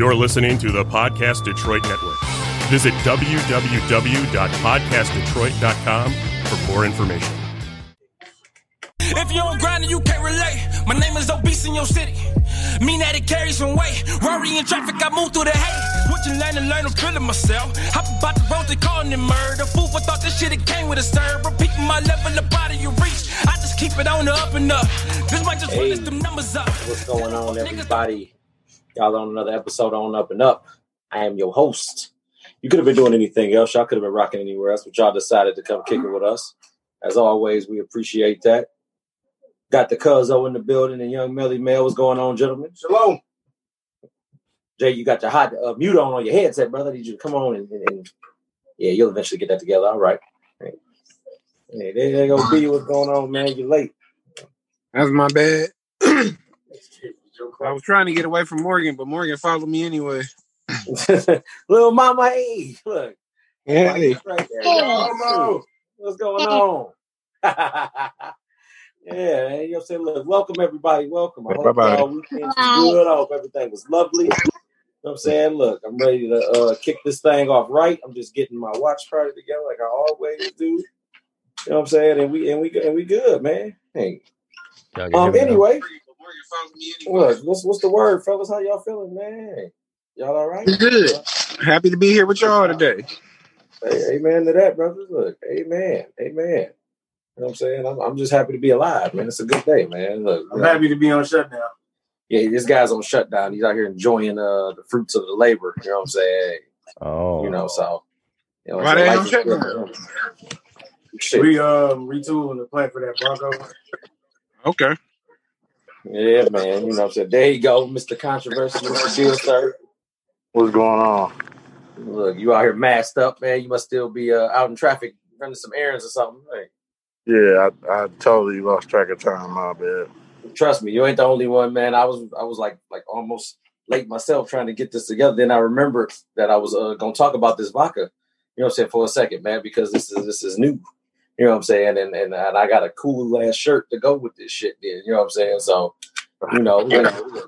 You're listening to the Podcast Detroit Network. Visit www.podcastdetroit.com for more information. If you don't grind you can't relate, my name is obese in your city. Mean that it carries some weight. Rory in traffic, I move through the hate. Switching lane and learn, I'm feeling myself. Hop about the road, they calling it murder. Food for thought this shit, it came with a serve. Repeating my level, the body you reach. I just keep it on the up and up. This might just Hey. run them numbers up. What's going on, everybody? Y'all on another episode on Up and Up. I am your host. You could have been doing anything else. Y'all could have been rocking anywhere else, but y'all decided to come kick it with us. As always, we appreciate that. Got the Cuzzo in the building and young Melly Mel. What's going on, gentlemen? Shalom. Jay, you got your hot uh, mute on on your headset, brother. I need you to come on and, and, and- yeah, you'll eventually get that together. All right. Hey, hey there there go B. What's going on, man? You're late. That's my bad. I was trying to get away from Morgan, but Morgan followed me anyway. Little mama, hey, look. Yeah, Right there. Yo, What's going on? yeah, man. You know what I'm saying? Look, welcome everybody. Welcome. I hope Bye-bye. y'all weekend was good. I hope everything was lovely. You know what I'm saying? Look, I'm ready to uh, kick this thing off right. I'm just getting my watch party together like I always do. You know what I'm saying? And we and we and we good, man. Hey. Um anyway, Morgan anyway. Look, what's what's the word, fellas? How y'all feeling, man? Y'all all right? Good. Happy to be here with y'all today. Hey, amen to that, brothers. Look, amen, amen. You know what I'm saying? I'm, I'm just happy to be alive, man. It's a good day, man. Look, I'm you know, happy to be on shutdown. yeah, this guy's on shutdown. He's out here enjoying uh, the fruits of the labor. You know what I'm saying? Oh, You know, so you know, Why they on shutdown? Shit. We um retooling the plan for that Bronco. Okay. Yeah, man. You know what I'm saying? There you go, Mr. Controversy, Mr. Deal, sir. what's going on? Look, you out here masked up, man. You must still be uh, out in traffic running some errands or something. Hey, Yeah, I, I totally lost track of time. My bad. trust me, you ain't the only one, man. I was I was like like almost late myself trying to get this together. Then I remembered that I was uh, gonna talk about this vodka. You know what I'm saying for a second, man, because this is this is new. You know what I'm saying, and and, and I got a cool ass shirt to go with this shit. Then you know what I'm saying. So you know, you know,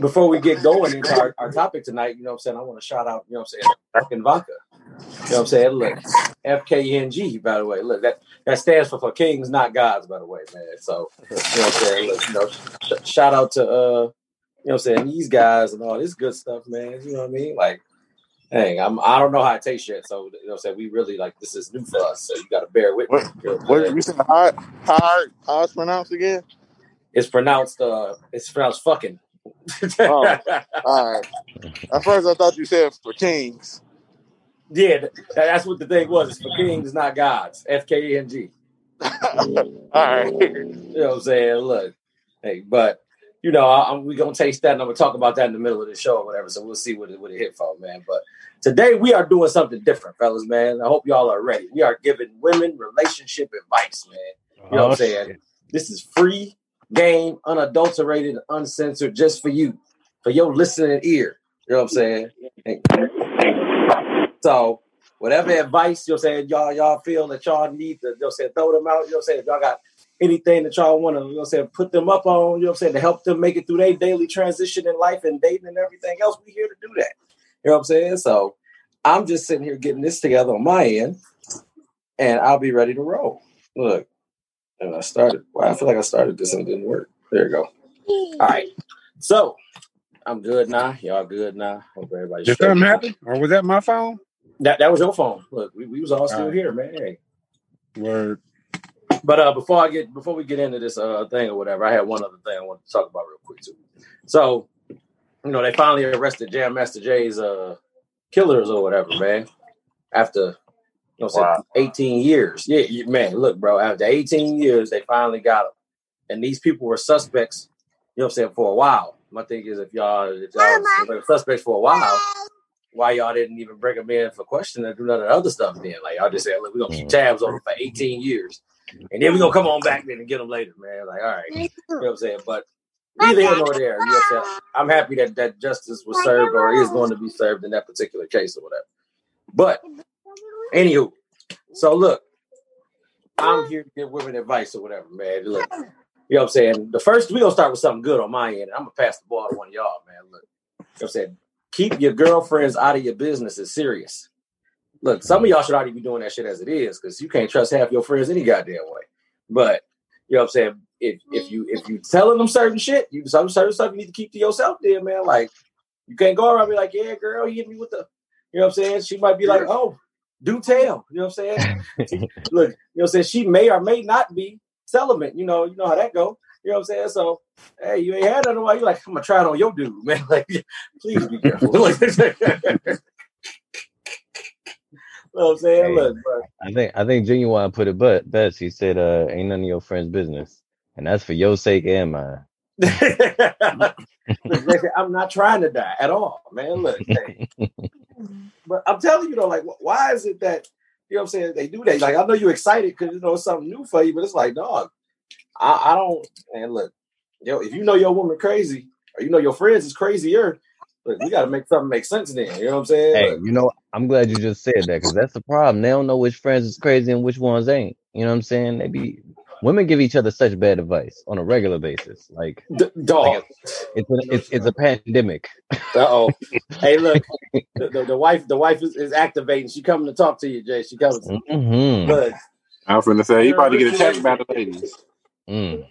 before we get going into our, our topic tonight, you know what I'm saying. I want to shout out. You know what I'm saying, fucking vodka. You know what I'm saying. Look, FKNG. By the way, look that that stands for for kings, not gods. By the way, man. So you know what I'm saying. Look, you know, sh- shout out to uh, you know what I'm saying these guys and all this good stuff, man. You know what I mean? Like, dang, I'm I don't know how it tastes yet, so you know saying we really like this is new for us, so you got to bear with me. What? You know what I'm What saying? you said? How how how it's pronounced again? It's pronounced uh, it's pronounced fucking. Oh. All right. At first, I thought you said for kings. yeah, th- that's what the thing was. It's for kings, not gods. F K N G. All right. You know what I'm saying? Look, hey, but you know, I, I'm, we gonna taste that, and I'm gonna talk about that in the middle of the show or whatever. So we'll see what it, what it hit for, man. But today we are doing something different, fellas, man. I hope y'all are ready. We are giving women relationship advice, man. You know what I'm oh, saying? This is free game, unadulterated, uncensored, just for you, for your listening ear. You know what I'm saying? So whatever advice you're saying, y'all y'all feel that y'all need to, you know, saying, throw them out. You know, what I'm saying, if y'all got anything that y'all want to, you know, what I'm saying, put them up on. You know, what I'm saying, to help them make it through their daily transition in life and dating and everything else. We here to do that. You know what I'm saying? So I'm just sitting here getting this together on my end, and I'll be ready to roll. Look, and I started. Well, I feel like I started this and it didn't work. There you go. All right. So I'm good now. Y'all good now. Hope everybody's Did something happen? Or was that my phone? That that was your phone. Look, we, we was all still All right. here, man. Hey. Word. But uh, before I get before we get into this uh thing or whatever, I had one other thing I want to talk about real quick too. So, you know, they finally arrested Jam Master Jay's uh killers or whatever, man. After you know, what 18 years. Yeah, you- man. Look, bro. After 18 years, they finally got him, and these people were suspects. You know, what I'm saying for a while. My thing is, if y'all if y'all were suspects for a while, why y'all didn't even bring them in for questioning or do none of the other stuff then? Like y'all just said, look, we're gonna keep tabs on them for 18 years. And then we're gonna come on back then and get them later, man. Like, all right. You know what I'm saying? But neither here nor there. You know I'm? Happy that that justice was served or is going to be served in that particular case or whatever. But anywho, so look, I'm here to give women advice or whatever, man. Look, you know what I'm saying? The first we're gonna start with something good on my end. I'm gonna pass the ball to one of y'all, man. Look, you know what I'm saying? keep your girlfriends out of your business is serious. Look, some of y'all should already be doing that shit as it is because you can't trust half your friends any goddamn way. But you know what I'm saying? If if you if you telling them certain shit, you some certain stuff you need to keep to yourself, then man. Like you can't go around and be like, yeah, girl, he hit me with the, you know what I'm saying? She might be like, oh, do tell. You know what I'm saying? Look, you know what I'm saying? She may or may not be celibate. You know, you know how that go. You know what I'm saying? So, hey, you ain't had nothing. Why you like? I'm gonna try it on your dude, man. Like, please be careful. Know what I'm saying? Hey, Look, bro. I think I think Genuine put it but best. He said, uh, ain't none of your friends' business. And that's for your sake and mine. Listen, I'm not trying to die at all, man. Look, hey. but I'm telling you though, like, why is it that you know what I'm saying? They do that. Like, I know you're excited because you know it's something new for you, but it's like, dog, I, I don't. And look, yo, if you know your woman crazy, or you know your friends is crazier, look, we got to make something make sense. Then you know what I'm saying? Hey, Look, you know, I'm glad you just said that because that's the problem. They don't know which friends is crazy and which ones ain't. You know what I'm saying? They be women give each other such bad advice on a regular basis. Like, d- like dog. it's it's a, it's, it's a pandemic. Uh oh. hey, look, the, the, the wife, the wife is, is activating. She coming to talk to you, Jay. She coming. To, hmm look, I was finna say he about to get attacked by the ladies. Mm.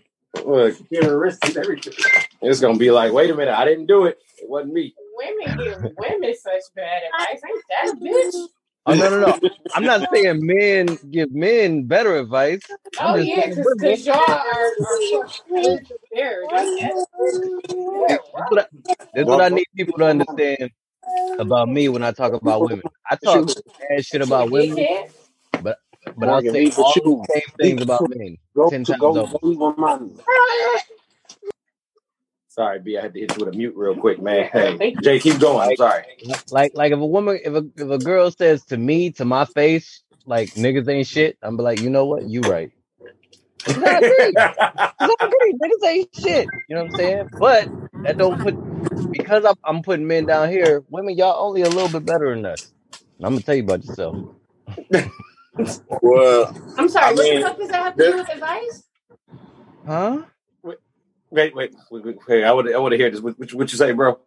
look. Give and everything. It's gonna be like, wait a minute, I didn't do it. It wasn't me. Women give women such bad advice. Ain't that a bitch? Oh no no no! I'm not saying men give men better advice. I'm Oh just yeah, saying because y'all are, are prepared. That's, that's, That's what I, that's what I need people to understand about me when I talk about women. I talk bad shit about women, but but I'll say all the you. same things about men ten times over. leave with mine. Sorry, B, I had to hit you with a mute real quick, man. Hey, Jay, keep going. I'm sorry. like like if a woman if a if a girl says to me to my face like niggas ain't shit, I'm be like, you know what? You right. 'Cause I agree. 'Cause I agree. Niggas ain't shit. You know what I'm saying? But that don't put because I'm, I'm putting men down here. Women, y'all only a little bit better than us. And I'm gonna tell you about yourself. Well, I'm sorry. I what mean, the fuck does that have to do with advice? Huh? Wait, wait, wait, wait. Hey, I would, I want to hear this. What, what, you say, bro?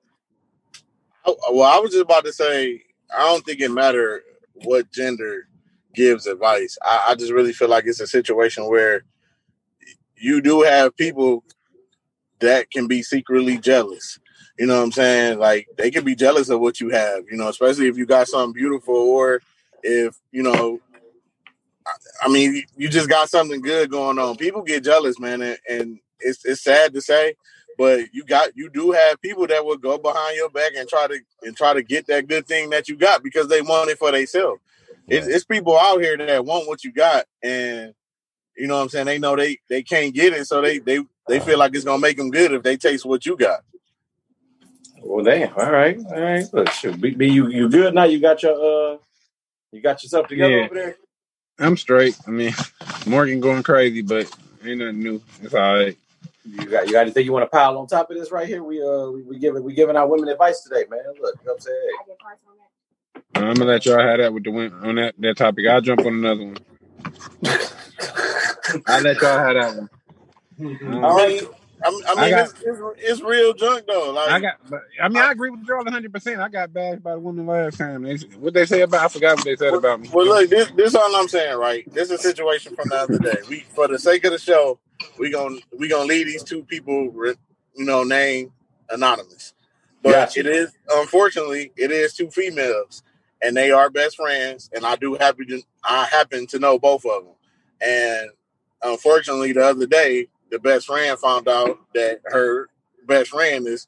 I- well, I was just about to say, I don't think it matter what gender gives advice. I, I just really feel like it's a situation where you do have people that can be secretly jealous. You know what I'm saying? Like they can be jealous of what you have, you know, especially if you got something beautiful or if, you know, I mean, you just got something good going on. People get jealous, man, and, and it's it's sad to say, but you got you do have people that will go behind your back and try to and try to get that good thing that you got because they want it for themselves. It's, it's people out here that want what you got, and you know what I'm saying. They know they they can't get it, so they they they feel like it's gonna make them good if they taste what you got. Well, damn. All right, all right. Look, shoot, B, B, you you good now? You got your uh, you got yourself together Yeah. over there. I'm straight. I mean, Morgan going crazy, but ain't nothing new. It's all right. You got you got anything you want to pile on top of this right here? We uh we, we giving we giving our women advice today, man. Look, you know what I'm saying? I'm gonna let y'all have that with the win on that that topic. I'll jump on another one. I'll let y'all have that one. Um, All right. I, mean- I got- it's, it's it's real junk though. Like I got, but I mean, I agree with y'all 100. percent I got bashed by the women last time. They, what they say about? I forgot what they said about me. Well, look, this this all I'm saying, right? This is a situation from the other day. We, for the sake of the show, we gonna we gonna leave these two people, you know, name anonymous. But Gotcha. it is unfortunately it is two females, and they are best friends. And I do happen to I happen to know both of them. And unfortunately, the other day, the best friend found out that her best friend is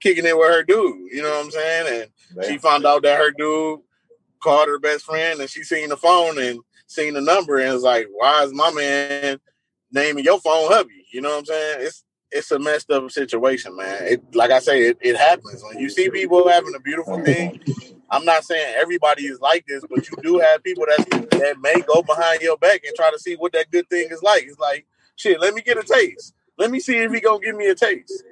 kicking it with her dude. You know what I'm saying? And she found out that her dude called her best friend and she seen the phone and seen the number and was like, Why is my man naming your phone hubby? You know what I'm saying? It's it's a messed up situation, man. It like I say, it, it happens. When you see people having a beautiful thing, I'm not saying everybody is like this, but you do have people that that may go behind your back and try to see what that good thing is like. It's like, shit, let me get a taste. Let me see if he gonna give me a taste.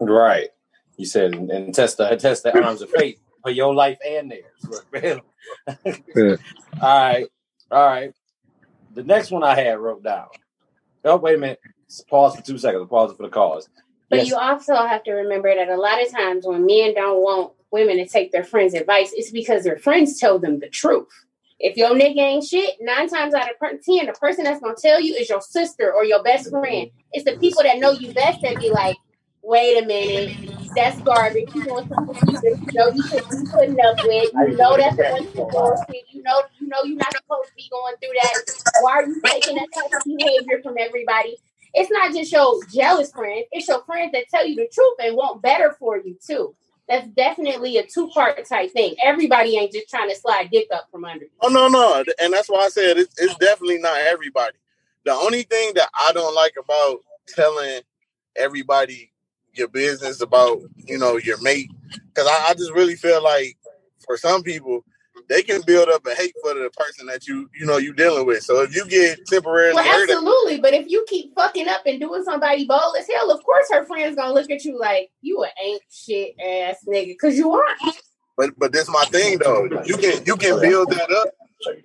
Right. You said and, and test the test the arms of fate for your life and theirs. Yeah. All right. All right. The next one I had wrote down. Oh, wait a minute. Pause for two seconds. Pause for the cause. But Yes. you also have to remember that a lot of times when men don't want women to take their friends' advice, it's because their friends tell them the truth. If your nigga ain't shit, nine times out of ten, the person that's gonna tell you is your sister or your best friend. It's the people that know you best that be like, wait a minute, that's garbage. You something you know you should be putting up with. You know that's the bullshit. You know, you know you're not supposed to be going through that. Why are you taking that type of behavior from everybody? It's not just your jealous friends, it's your friends that tell you the truth and want better for you too. That's definitely a two-part type thing. Everybody ain't just trying to slide dick up from under you. Oh no, no, and that's why I said it's, it's definitely not everybody. The only thing that I don't like about telling everybody your business about you know your mate, because I, I just really feel like for some people they can build up a hate for the person that you you know you dealing with. So if you get temporarily Well, hurt, absolutely. But if you keep fucking up and doing somebody bold as hell, of course her friends gonna look at you like you a ain't shit ass nigga because you aren't. but but this my thing though. You can you can build that up.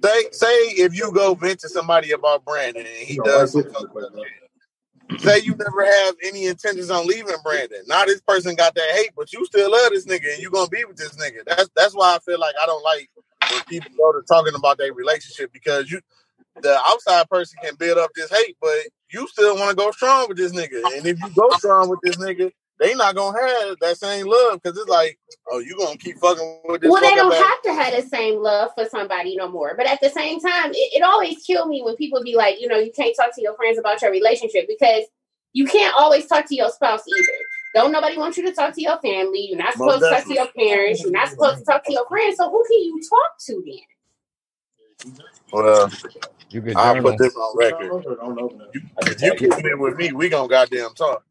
Say say if you go vent to somebody about Brandon and he does some fucked up shit. say you never have any intentions on leaving Brandon. Now this person got that hate, but you still love this nigga and you gonna be with this nigga. That's that's why I feel like I don't like when people go to talking about their relationship because you the outside person can build up this hate, but you still want to go strong with this nigga. And if you go strong with this nigga, they not gonna have that same love because it's like, oh, you gonna keep fucking with this. Well, they don't ass- have to have the same love for somebody no more. But at the same time, it, it always kill me when people be like, you know, you can't talk to your friends about your relationship because you can't always talk to your spouse either. Don't nobody want you to talk to your family. You're not Most supposed to talk to your parents. You're not supposed to talk to your friends. So who can you talk to then? Well, uh, You can I'll journal. put this on record. If you keep it with me, we gonna goddamn talk.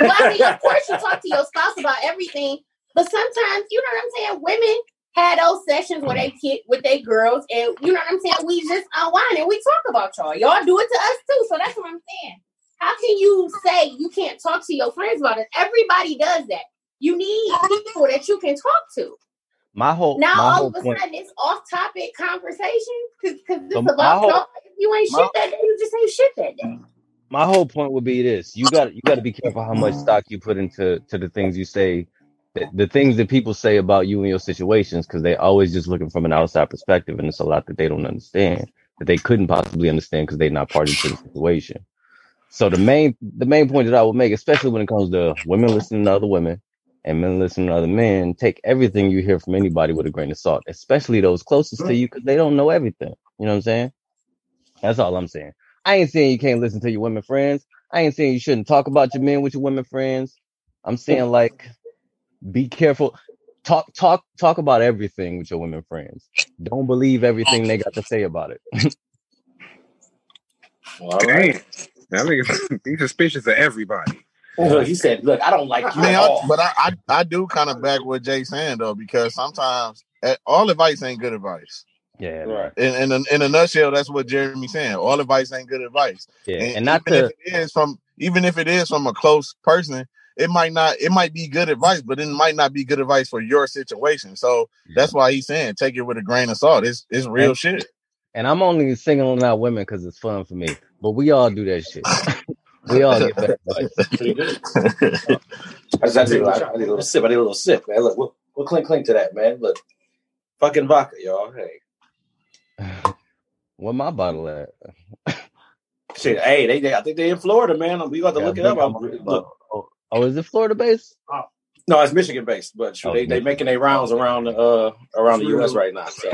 Well, I mean, of course, you talk to your spouse about everything, but sometimes, you know what I'm saying? Women had those sessions where they kid with their girls, and you know what I'm saying? We just unwind and we talk about y'all. Y'all do it to us too. So that's what I'm saying. How can you say you can't talk to your friends about it? Everybody does that. You need people that you can talk to. My whole Now, my all whole of a point. sudden, it's off topic conversation because So about whole- y'all. You ain't my- shit that day, you just ain't shit that day. my whole point would be this: you got you got to be careful how much stock you put into to the things you say, the, the things that people say about you and your situations, because they always just looking from an outside perspective, and it's a lot that they don't understand that they couldn't possibly understand because they're not party to the situation. So the main the main point that I would make, especially when it comes to women listening to other women and men listening to other men, take everything you hear from anybody with a grain of salt, especially those closest to mm-hmm. you, because they don't know everything. You know what I'm saying? That's all I'm saying. I ain't saying you can't listen to your women friends. I ain't saying you shouldn't talk about your men with your women friends. I'm mm-hmm. saying like be careful. Talk talk talk about everything with your women friends. Don't believe everything they got to say about it. All right. That nigga he's suspicious of everybody. Look, he said, "Look, I don't like I you mean, at I, all." but I, I I do kind of back what Jay saying though because sometimes eh, all advice ain't good advice. Yeah, Right. In in a, in a nutshell, that's what Jeremy's saying. All advice ain't good advice. yeah. And, And not even to if it is from even if it is from a close person, it might not it might be good advice, but it might not be good advice for your situation. So that's why he's saying take it with a grain of salt. It's it's real And- shit. and I'm only singling out women because it's fun for me. But we all do that shit. we all get bad advice. Pretty good. I just I need, a- I need a little sip. I need a little sip, man. Look, we'll, we'll clink clink to that, man. Look, fucking vodka, y'all. Hey, Where my bottle at? shit. Hey, they, they I think they in Florida, man. We got to Yeah, look it up. I'm, I'm- look, Oh, oh, is it Florida based? no, it's Michigan based, but shoot, Oh, they they making their rounds around the uh around the U.S. right now. So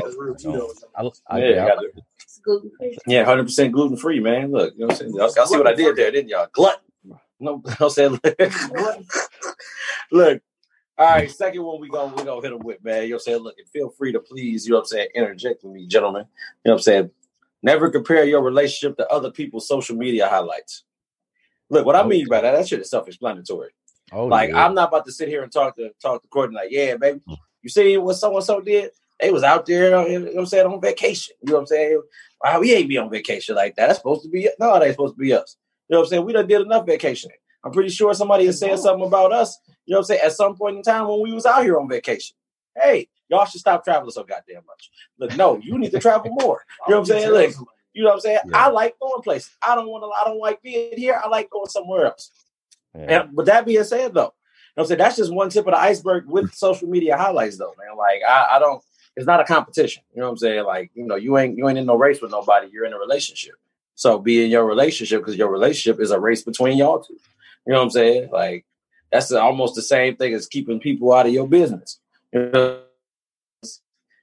I, I, yeah, yeah, got to- It's gluten free. yeah, hundred percent gluten free, man. Look, you know what I'm saying? Y'all, y'all see what I did there, didn't y'all? Glut. No, I'm saying. look. All right, second one we go we gonna hit them with, man. You know what I'm saying? Look, and feel free to please, you know what I'm saying, interject with me, gentlemen. You know what I'm saying? Never compare your relationship to other people's social media highlights. Look, what I mean by that, that shit is self-explanatory. oh, Like, yeah. I'm not about to sit here and talk to talk to Courtney like, yeah, baby, you see what so and so did? They was out there, you know what I'm saying, on vacation. You know what I'm saying? Wow, we ain't be on vacation like that. That's supposed to be no, it ain't supposed to be us. You know what I'm saying? We done did enough vacationing. I'm pretty sure somebody is saying something about us, you know what I'm saying, at some point in time when we was out here on vacation. Hey, y'all should stop traveling so goddamn much. Look, no, you need to travel more. You know what I'm saying? Look, you know what I'm saying? Yeah. I like going places. I don't want to. I don't like being here. I like going somewhere else. Yeah. And with that being said, though, you know what I'm saying? That's just one tip of the iceberg with social media highlights, though, man. Like I, I don't. It's not a competition. You know what I'm saying? Like you know, you ain't you ain't in no race with nobody. You're in a relationship. So be in your relationship because your relationship is a race between y'all two. You know what I'm saying? Like that's almost the same thing as keeping people out of your business. You know,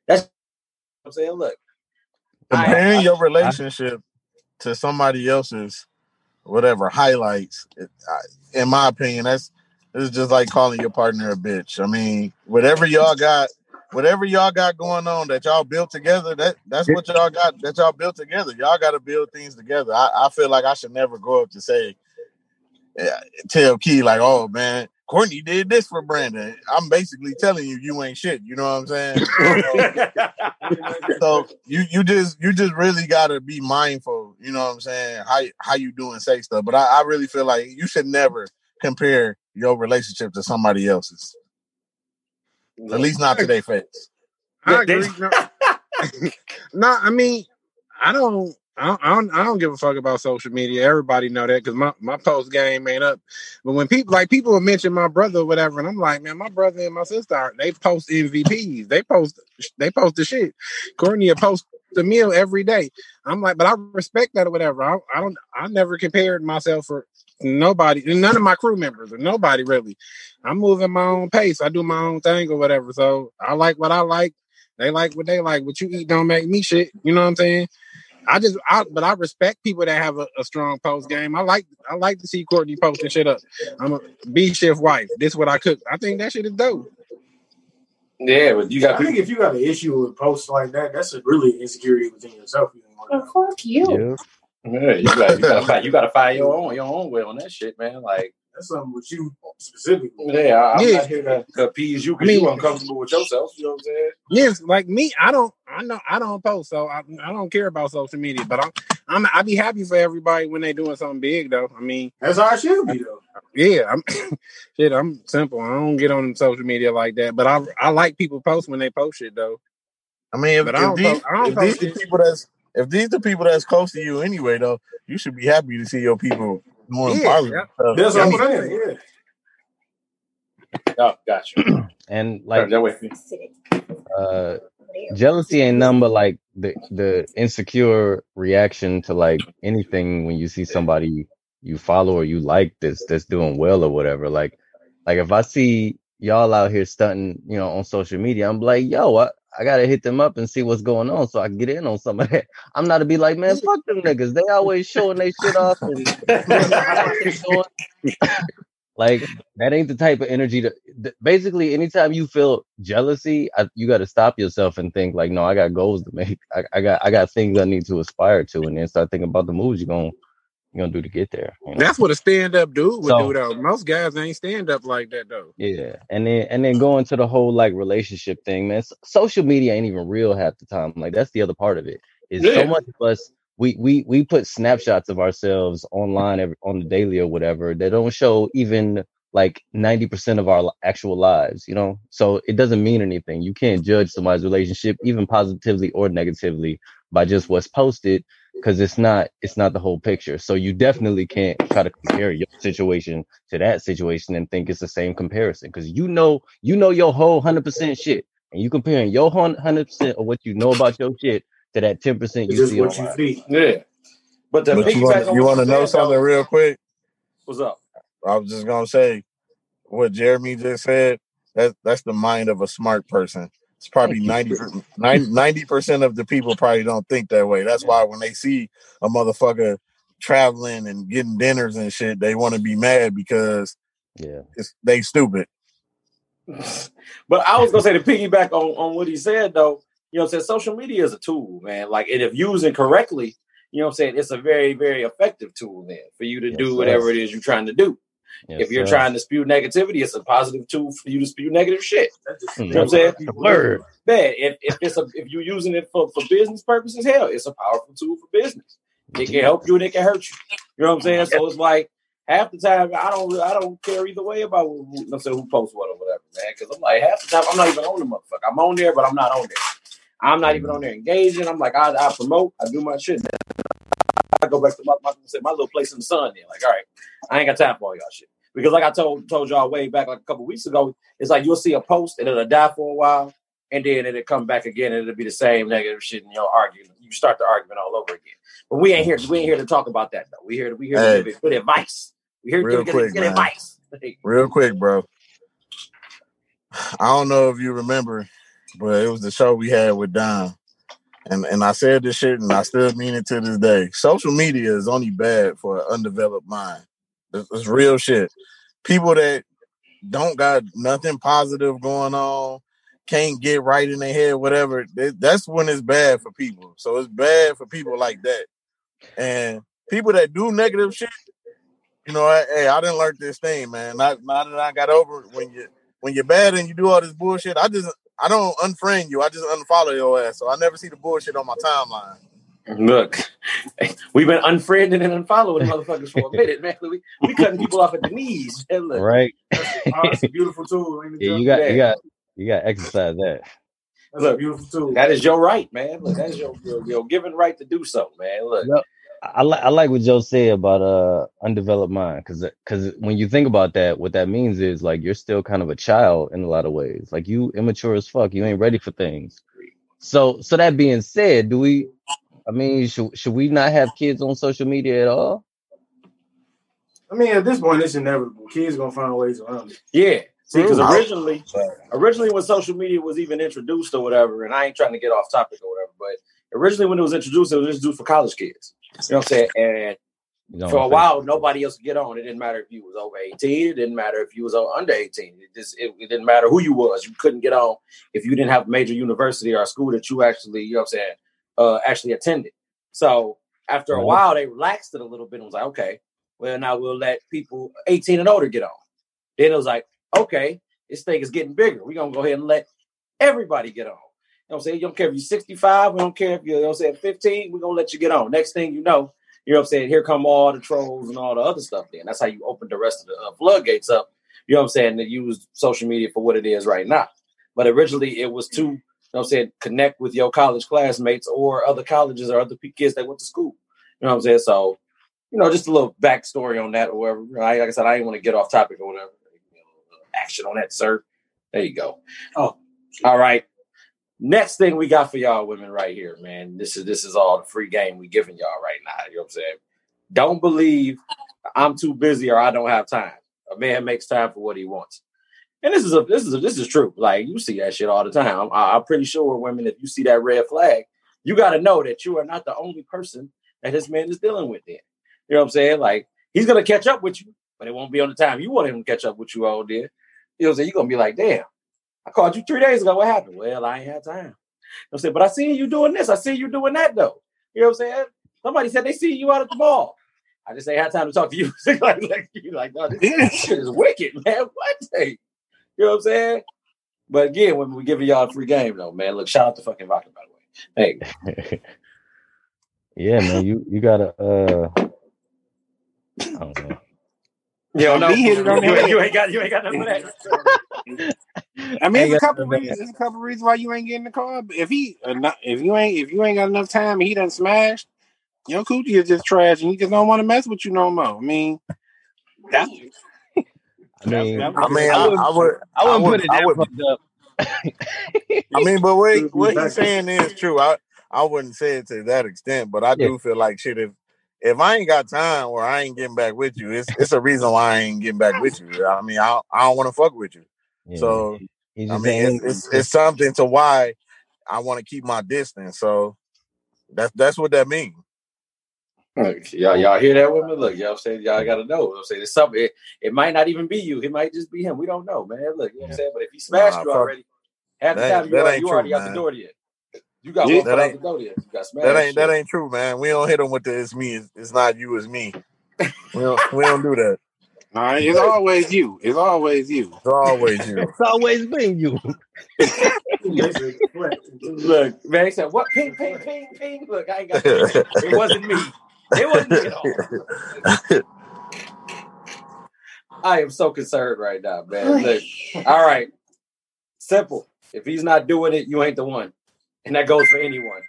that's what I'm saying. Look, Comparing I- your relationship to somebody else's whatever highlights, it, I, in my opinion, that's it's just like calling your partner a bitch. I mean, whatever y'all got, whatever y'all got going on that y'all built together, that that's what y'all got that y'all built together. Y'all got to build things together. I, I feel like I should never go up to say, yeah, tell Key like, oh man, Courtney did this for Brandon. I'm basically telling you, you ain't shit. You know what I'm saying? so you you just you just really got to be mindful. You know what I'm saying? How how you doing say stuff, but I, I really feel like you should never compare your relationship to somebody else's. At least not today, their face. I They- agree. No, no, I mean, I don't, I don't, I don't, give a fuck about social media. Everybody know that because my, my post game ain't up. But when people like people will mention my brother or whatever, and I'm like, man, my brother and my sister, they post MVPs. They post, they post the shit. Courtney will post the meal every day. I'm like, but I respect that or whatever. I, I don't, I never compared myself for nobody, none of my crew members or nobody really. I'm moving my own pace. I do my own thing or whatever. So I like what I like. They like what they like. What you eat don't make me shit. You know what I'm saying? I just, I, but I respect people that have a, a strong post game. I like, I like to see Courtney posting shit up. I'm a B shift wife. This what I cook. I think that shit is dope. Yeah, but you got I people. think if you got an issue with posts like that, that's a really insecurity within yourself. You know, Oh, fuck you. Yeah. Yeah, you got you got to find you got to find your own your own way on that shit, man. Like, That's something with you specifically. yeah, I, I'm Yeah. not here to appease you I because mean- you uncomfortable with yourself. You know what I'm saying? Yes, like me, I don't, I know, I don't post, so I, I don't care about social media. But I'm, I'm, I be happy for everybody when they doing something big, though. I mean, That's how it should be, though. Yeah, I'm, shit, I'm simple. I don't get on social media like that, but I, I like people post when they post shit, though. I mean, if, But I don't these, post- I don't if these the people that's if these the people that's close to you anyway, though, you should be happy to see your people doing Yeah, positive yeah. That's what I'm saying. Yeah. Oh, gotcha. And Like like that way. uh jealousy ain't nothing but like the the insecure reaction to like anything when you see somebody you follow or you like this that's doing well or whatever. Like like if I see y'all out here stunting, you know, on social media, I'm like, yo, I, I gotta hit them up and see what's going on so I can get in on some of that. I'm not to be like, man, fuck them niggas. They always showing their shit off and like that ain't the type of energy to th- basically anytime you feel jealousy I, you got to stop yourself and think like no i got goals to make I, I got i got things i need to aspire to and then start thinking about the moves you're gonna you're gonna do to get there you know? That's what a stand up dude would So- do, though. Most guys ain't stand up like that, though. yeah and then and then going to the whole like relationship thing man social media ain't even real half the time like that's the other part of it is so much of us we we we put snapshots of ourselves online every, on the daily or whatever that don't show even like 90% of our actual lives you know so it doesn't mean anything you can't judge somebody's relationship even positively or negatively by just what's posted because it's not it's not the whole picture so you definitely can't try to compare your situation to that situation and think it's the same comparison because you know you know your whole 100% shit and you comparing your 100% of what you know about your shit to that 10% you just see what you online. see. Yeah. But the But you want on you what want to know said, though- something real quick? What's up? I was just gonna say what Jeremy just said. That's that's the mind of a smart person. It's probably 90 percent of the people probably don't think that way. That's why when they see a motherfucker traveling and getting dinners and shit, they want to be mad because yeah it's, they stupid. But I was gonna say to piggyback on, on what he said though, you know what I'm saying? Social media is a tool, man. Like and if using correctly, you know what I'm saying, it's a very, very effective tool then for you to Yes, do sir. whatever it is you're trying to do. Yes, if you're sir. trying to spew negativity, it's a positive tool for you to spew negative shit. That's just Mm, You know what I'm saying? the word Man, if, if it's a if you're using it for, for business purposes, hell, it's a powerful tool for business. It can help you and it can hurt you. You know what I'm saying? So it's like half the time I don't I don't care either way about who, who, let's say who posts what or whatever, man. Because I'm like half the time I'm not even on the motherfucker. I'm on there, but I'm not on there. I'm not even on there engaging. I'm like I, I promote, I do my shit. I go back to my, my, my little place in the sun. There, like all right, I ain't got time for all y'all shit. Because like I told told y'all way back like a couple weeks ago, it's like you'll see a post and it'll die for a while, and then it'll come back again and it'll be the same negative shit, and you'll argue. You start the argument all over again. But we ain't here. We ain't here to talk about that though. We here. We here Hey. to give good advice. We here to give quick, good man. advice. Real quick, bro. I don't know if you remember, but it was the show we had with Don. And and I said this shit and I still mean it to this day. Social media is only bad for an undeveloped mind. It's, it's real shit. People that don't got nothing positive going on, can't get right in their head, whatever. that- That's when it's bad for people. So it's bad for people like that. And people that do negative shit, you know, I- hey, I didn't learn this thing, man. Not that I got over it, when you when you're bad and you do all this bullshit, I just I don't unfriend you. I just unfollow your ass. So I never see the bullshit on my timeline. Look, we've been unfriending and unfollowing motherfuckers for a minute, man. We we cutting people off at the knees. And look, Right? Oh, it's a beautiful tool. Yeah, you got Yeah. you got you got exercise that. That's a Look, beautiful tool. that is your right, man. Look, that is your your, your given right to do so, man. Look, Yep. I like I like what Joe said about uh undeveloped mind because because when you think about that, what that means is like you're still kind of a child in a lot of ways. Like you immature as fuck. You ain't ready for things. So so that being said, do we? I mean, should should we not have kids on social media at all? I mean, at this point, it's inevitable. Kids gonna find ways around it. yeah. See, because originally, originally when social media was even introduced or whatever, and I ain't trying to get off topic or whatever, but originally when it was introduced, it was introduced for college kids. You know what I'm saying? And for a while, nobody else could get on. It didn't matter if you was over 18. It didn't matter if you was under 18. It just it, it didn't matter who you was. You couldn't get on if you didn't have a major university or a school that you actually, you know what I'm saying, uh, actually attended. So after a while, they relaxed it a little bit and was like, okay, well, now we'll let people 18 and older get on. Then it was like, okay, this thing is getting bigger. We're gonna go ahead and let everybody get on. You know what I'm saying? You don't care if you're 65, we don't care if you're, you know what I'm saying, 15, we're gonna let you get on. Next thing you know, you know what I'm saying? Here come all the trolls and all the other stuff. Then that's how you open the rest of the uh, floodgates up. You know what I'm saying? To use social media for what it is right now. But originally, it was to, you know what I'm saying, connect with your college classmates or other colleges or other kids that went to school. You know what I'm saying? So, you know, just a little backstory on that or whatever. I, like I said, I didn't want to get off topic or whatever. You know, action on that, sir. There you go. Oh, all right. Next thing we got for y'all women right here, man. This is this is all the free game we giving y'all right now. You know what I'm saying? Don't believe I'm too busy or I don't have time. A man makes time for what he wants. And this is a this is a, this is true. Like you see that shit all the time. I, I'm pretty sure women, if you see that red flag, you got to know that you are not the only person that this man is dealing with. Then you know what I'm saying? Like he's gonna catch up with you, but it won't be on the time you want him to catch up with you all day. You know what I'm saying? You're gonna be like, damn, I called you three days ago. What happened? Well, I ain't had time. You know what I'm saying? But I see you doing this. I see you doing that though. You know what I'm saying? Somebody said they see you out at the mall. I just ain't had time to talk to you. like, like, you like, no, this, this shit is wicked, man. What? Hey, you know what I'm saying? But again, when we giving y'all a free game, though, man, look, shout out to fucking Vodka, by the way. Hey, yeah, man. You you gotta. uh I don't know. You don't know. He hit it on the you, ain't- you ain't got you ain't got nothing for that. I mean, Ain't there's a couple reasons. There's a couple reasons why you ain't getting the car. But if he, uh, if you ain't, if you ain't got enough time, and he done smashed. Your coochie is just trash, and he just don't want to mess with you no more. I mean, that's. I mean, that- I mean, I I, wouldn't- I would, I wouldn't would, put it I that would, up. I mean, but what Could be what better. he's saying is true. I I wouldn't say it to that extent, but I Yeah. do feel like shit. If if I ain't got time or I ain't getting back with you, it's it's a reason why I ain't getting back with you. I mean, I I don't want to fuck with you. Yeah, So he I mean, it's it's, it's something to why I want to keep my distance. So that's that's what that means. Look, y'all, y'all hear that woman? Look, y'all saying y'all gotta know. I'm saying it's something. It, it might not even be you. It might just be him. We don't know, man. Look, you know what I'm saying? But if he smashed Nah, you already, half the time you, that already, ain't you already true, out the door yet. You got Yeah, one that foot out ain't- the door yet. You got smashed. That ain't that ain't true, man. We don't hit them with the it's me. It's, it's not you. It's me. We don't we don't do that. All right, it's always you. It's always you. It's always you. It's always been you. They said, "What?" Look, man, he said, "What? Ping, ping, ping, ping." Look, I ain't got. It wasn't me. It wasn't me at all. I am so concerned right now, man. Look, all right, simple. If he's not doing it, you ain't the one, and that goes for anyone.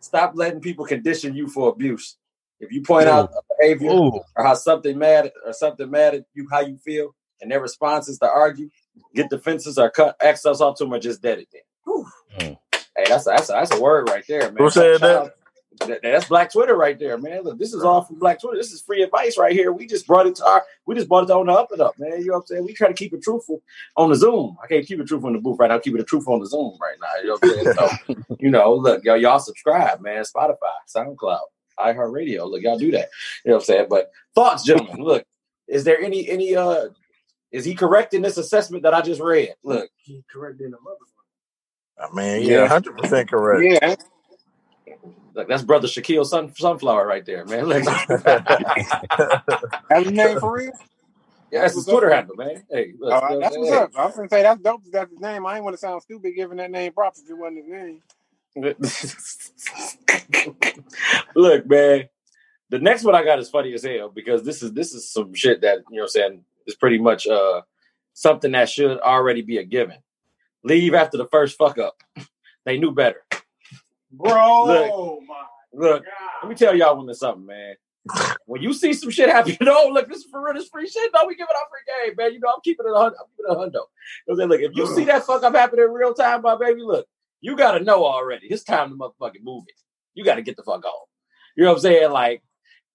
Stop letting people condition you for abuse. If you point out behavior Ooh. or how something mad or something mad at you, how you feel, and their response is to argue, get defenses or cut access off to them or just dead it then. Mm. Hey, that's a, that's a, that's a word right there, man. Who said Shout out- that- That's Black Twitter right there, man. Look, this is all from Black Twitter. This is free advice right here. We just brought it to our, we just brought it on the up and up, man. You know what I'm saying? We try to keep it truthful on the Zoom. I can't keep it truthful in the booth right now. I'm keeping it truthful on the Zoom right now. You know what I'm saying? So, you know, look, y'all, y'all subscribe, man. Spotify, SoundCloud, iHeartRadio. Look, y'all do that. You know what I'm saying? But thoughts, gentlemen. Look, is there any any uh is he correct in this assessment that I just read? Look, He correct in the motherfucker. I mean, Yeah. yeah, hundred percent correct. Yeah, look, that's brother Shaquille Sun, Sunflower right there, man. Look, that's his name for real. yeah, that's his Twitter handle, man. Hey, look, Oh, you know that's what what's I'm up. I was gonna say that's dope. if That's his name. I ain't want to sound stupid giving that name props if it wasn't his name. Look, man. The next one I got is funny as hell because this is this is some shit that you know what I'm saying is pretty much uh something that should already be a given. Leave after the first fuck up. They knew better. Bro, Look. my Look, let me tell y'all women something, man. When you see some shit happen, you know, look, this is for real, this free shit. No, we giving out free game, man. You know, I'm keeping it a hundred. I'm keeping it a hundo. You know what I'm saying? Look, if you see that fuck up happening in real time, my baby, look, you gotta know already. It's time to motherfucking move it. You gotta get the fuck on. You know what I'm saying? Like,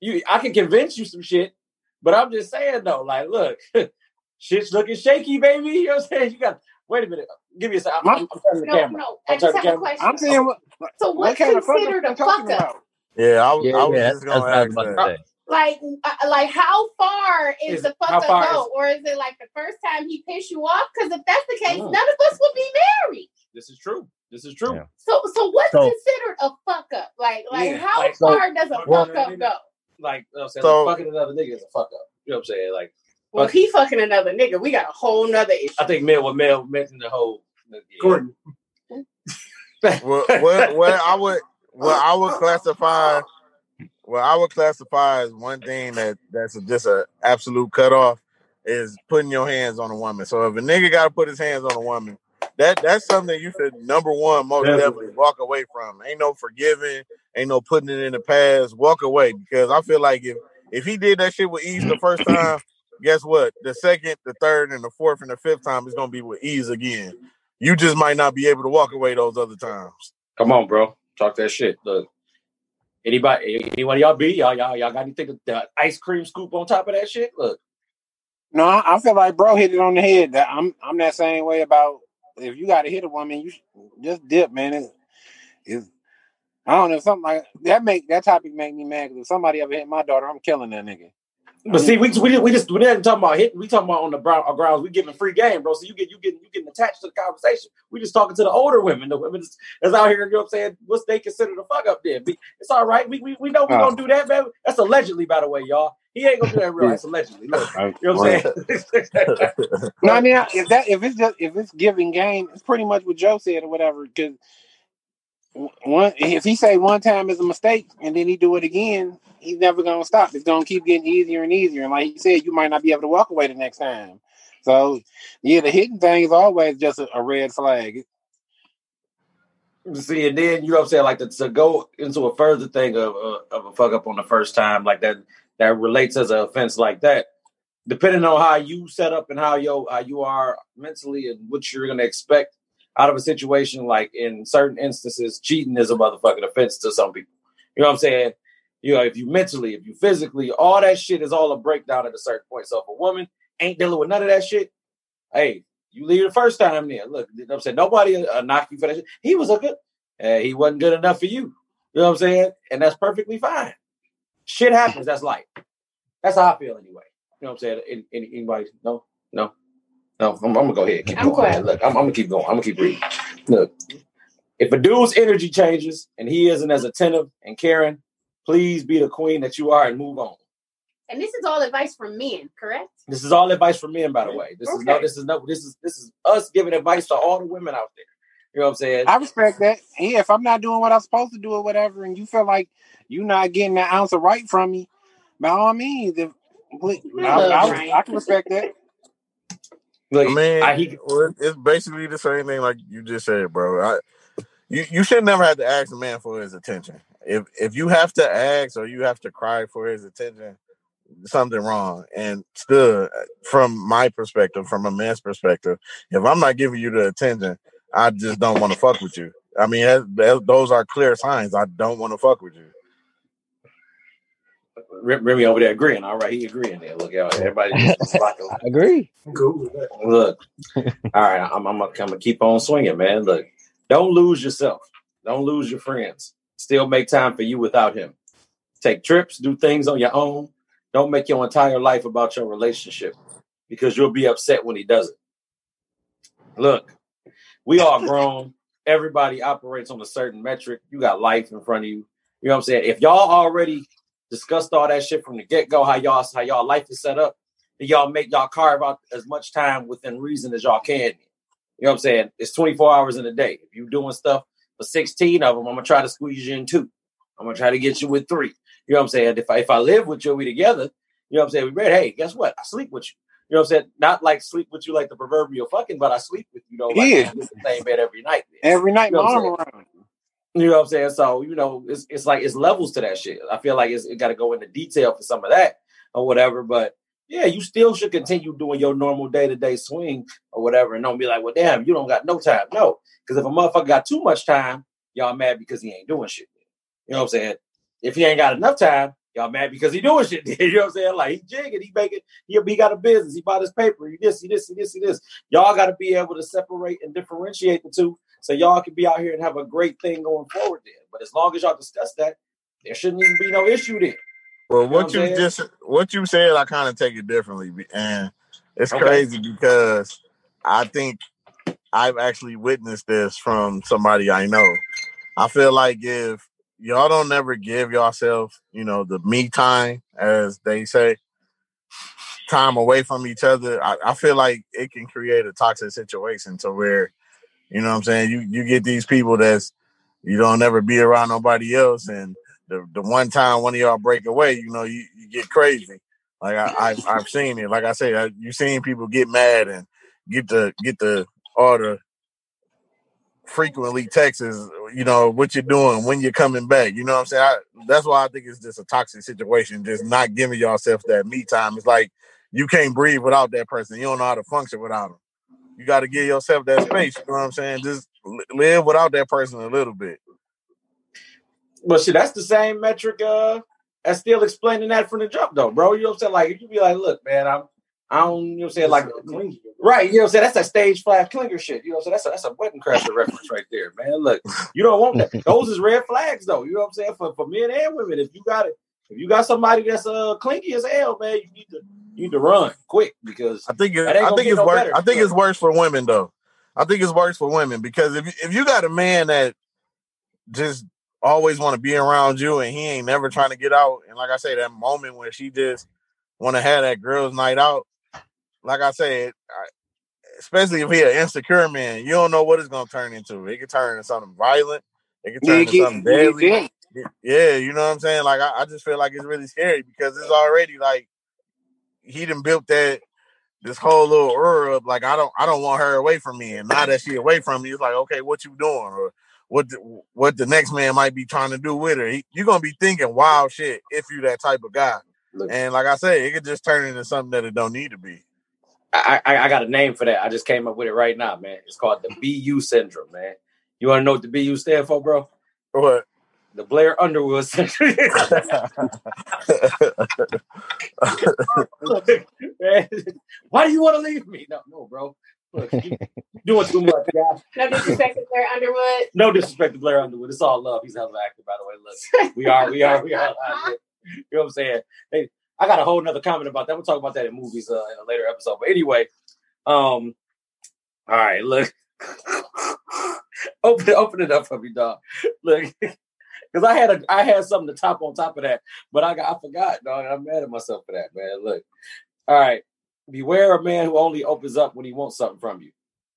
you I can convince you some shit, but I'm just saying though, like, look, shit's looking shaky, baby. You know what I'm saying? You got wait a minute. Give me a second. I'm, I'm, I'm turning the No, camera. no. I I'm turning just the have a question. I'm saying what? So What what's kind considered up a fuck up? Yeah, I, was- Yeah, I was yeah, just that's, that's gonna what I was ask that. say. Like, uh, like how far is Is- the fuck up go, is- or is it like the first time he pissed you off? Because if that's the case, Mm. none of us would be married. This is true. This is true. Yeah. So, so what's So- considered a fuck up? Like, like Yeah, how like- far does a fuck up go? Like, you know what I'm saying? So- like, fucking another nigga is a fuck up. You know what I'm saying? Like, Well, if he fucking another nigga, we got a whole nother issue. I think Mel, what Mel mentioned the whole. Yeah. Gordon. what, what, what I would what I would classify what I would classify as one thing that that's just a absolute cutoff is putting your hands on a woman. So if a nigga got to put his hands on a woman, that that's something you should number one most Definitely. definitely walk away from. Ain't no forgiving, ain't no putting it in the past. Walk away because I feel like if if he did that shit with ease the first time, guess what? The second, the third, and the fourth and the fifth time is gonna be with ease again. You just might not be able to walk away those other times. Come on, bro. Talk that shit. Look. Anybody, anyone y'all be y'all, y'all, y'all got anything with the ice cream scoop on top of that shit? Look, No, I I feel like bro hit it on the head. That I'm I'm that same way about if you got to hit a woman, you just dip, man. It, it's- I don't know something like that. Make that topic make me mad. Cause if somebody ever hit my daughter, I'm killing that nigga. But see, we we, we just we didn't talk about hitting. We talking about on the brown grounds. We giving free game, bro. So you get you get you getting attached to the conversation. We just talking to the older women, the women that's, that's out here. You know what I'm saying? What's they consider the fuck up there? It's all right. We we, we know we Oh. gonna do that, man. That's allegedly, by the way, y'all. He ain't gonna do that in real. That's allegedly. Look, you know what I'm saying? No, I mean if that if it's just if it's giving game, it's pretty much what Joe said or whatever. Because one if he say one time is a mistake and then he do it again, he's never gonna stop. It's gonna keep getting easier and easier. And like he said, you might not be able to walk away the next time. So yeah, the hitting thing is always just a, a red flag. See, and then you know what I'm saying, like to, to go into a further thing of uh, of a fuck up on the first time, like that that relates as an offense like that. Depending on how you set up and how yo how you are mentally and what you're gonna expect out of a situation, like in certain instances, cheating is a motherfucking offense to some people. You know what I'm saying? You know, if you mentally, if you physically, all that shit is all a breakdown at a certain point. So if a woman ain't dealing with none of that shit, hey, you leave the first time there. Look, you know what I'm saying? Nobody uh, knock you for that shit. He was a good, uh, he wasn't good enough for you. You know what I'm saying? And that's perfectly fine. Shit happens. That's life. That's how I feel anyway. You know what I'm saying? Any, any, anybody? No, no, no. I'm, I'm gonna go ahead. Keep I'm going. quiet. Look, I'm, I'm gonna keep going. I'm gonna keep reading. Look, if a dude's energy changes and he isn't as attentive and caring, please be the queen that you are and move on. And this is all advice from men, correct? This is all advice from men, by the mm-hmm. way. This is no, this is no, this is this is us giving advice to all the women out there. You know what I'm saying? I respect that. Yeah, if I'm not doing what I'm supposed to do or whatever, and you feel like you're not getting that ounce of right from me, by all means, if, I, I I- I can respect that. Look, I mean, I- he- it's basically the same thing like you just said, bro. I, you, you should never have to ask a man for his attention. If if you have to ask or you have to cry for his attention, something wrong. And still, uh, from my perspective, from a man's perspective, if I'm not giving you the attention, I just don't want to fuck with you. I mean, that, that- those are clear signs. I don't want to fuck with you. Rem- Remy over there agreeing. All right, he agreeing there. Look out, everybody. Just rocking. I agree. Cool. Look, all right, I'm, I'm, gonna- I'm gonna keep on swinging, man. Look, don't lose yourself. Don't lose your friends. Still make time for you without him. Take trips, do things on your own. Don't make your entire life about your relationship because you'll be upset when he does it. Look, we all grown. Everybody operates on a certain metric. You got life in front of you. You know what I'm saying? If y'all already discussed all that shit from the get go, how y'all how y'all life is set up, then y'all make y'all carve out as much time within reason as y'all can. You know what I'm saying? It's 24 hours in a day. If you're doing stuff for 16 of them, I'm gonna try to squeeze you in two. I'm gonna try to get you with three. You know what I'm saying? If I if I live with you, we together. You know what I'm saying? We read. Hey, guess what? I sleep with you. You know what I'm saying? Not like sleep with you like the proverbial fucking, but I sleep with you. Though, like Yeah. the same bed every night. Every night, You know my what I'm saying? around. You know what I'm saying? So, you know, it's it's like it's levels to that shit. I feel like it's, it got to go into detail for some of that or whatever. But yeah, you still should continue doing your normal day to day swing or whatever, and don't be like, well, damn, you don't got no time. No, because if a motherfucker got too much time, y'all mad because he ain't doing shit. You know what I'm saying? If he ain't got enough time, y'all mad because he doing shit. you know what I'm saying? Like he jigging, he making, he, he got a business, he bought his paper, he this, he this, he this, he this. Y'all got to be able to separate and differentiate the two so y'all can be out here and have a great thing going forward Then, But as long as y'all discuss that, there shouldn't even be no issue there. Well, You know what what you just what you said, I kind of take it differently, and it's Okay. crazy because I think I've actually witnessed this from somebody I know. I feel like if y'all don't ever give yourself, you know, the me time, as they say, time away from each other, I, I feel like it can create a toxic situation to where, you know what I'm saying, you you get these people that's you don't ever be around nobody else and the, the one time one of y'all break away, you know, you, you get crazy. Like I, I've I've seen it. Like I said, I, you seen people get mad and get the get the order frequently texts, you know, what you're doing, when you're coming back. You know what I'm saying? I, that's why I think it's just a toxic situation, just not giving yourself that me time. It's like you can't breathe without that person. You don't know how to function without them. You got to give yourself that space. You know what I'm saying? Just live without that person a little bit. But shit, that's the same metric uh as still explaining that from the jump though, bro. You know what I'm saying? Like if you be like, look, man, I'm I don't you know what I'm saying, like. Right, you know what I'm saying? That's that stage five clinger shit. You know what I'm saying? That's a, that's a wedding crasher reference right there, man. Look, you don't want that. Those is red flags though. You know what I'm saying? For for men and women. If you got it, if you got somebody that's uh clingy as hell, man, you need to you need to run quick because I think it, I think it's no worse. better. I think it's worse for women though. I think it's worse for women because if if you got a man that just always want to be around you and he ain't never trying to get out, and like I say, that moment where she just want to have that girls' night out, like I said, I, especially if he an insecure man, you don't know what it's gonna turn into. It could turn into something violent. It could turn Yeah, into something deadly. Yeah, you know what I'm saying? Like I, I just feel like it's really scary because it's already like he done built that this whole little aura up. Like I don't I don't want her away from me. And now that she away from me, it's like, okay, what you doing? Or what the, what the next man might be trying to do with her. He, you're gonna be thinking wild shit if you that type of guy. Look. And like I say, it could just turn into something that it don't need to be. I, I I got a name for that. I just came up with it right now, man. It's called the BU syndrome, man. You want to know what the BU stand for, bro? What? The Blair Underwood syndrome. Man, Why do you want to leave me? No, no, bro. Doing too much, guys. No disrespect to Claire Underwood. No disrespect to Blair Underwood. It's all love. He's hella active, by the way. Look, we are, we are, we are. You know what I'm saying? Hey, I got a whole nother comment about that. We'll talk about that in movies uh, in a later episode. But anyway, um, all right, look. open it, open it up for me, dog. Look, because I had a I had something to top on top of that, but I got I forgot, dog. I'm mad at myself for that, man. Look, all right. Beware a man who only opens up when he wants something from you.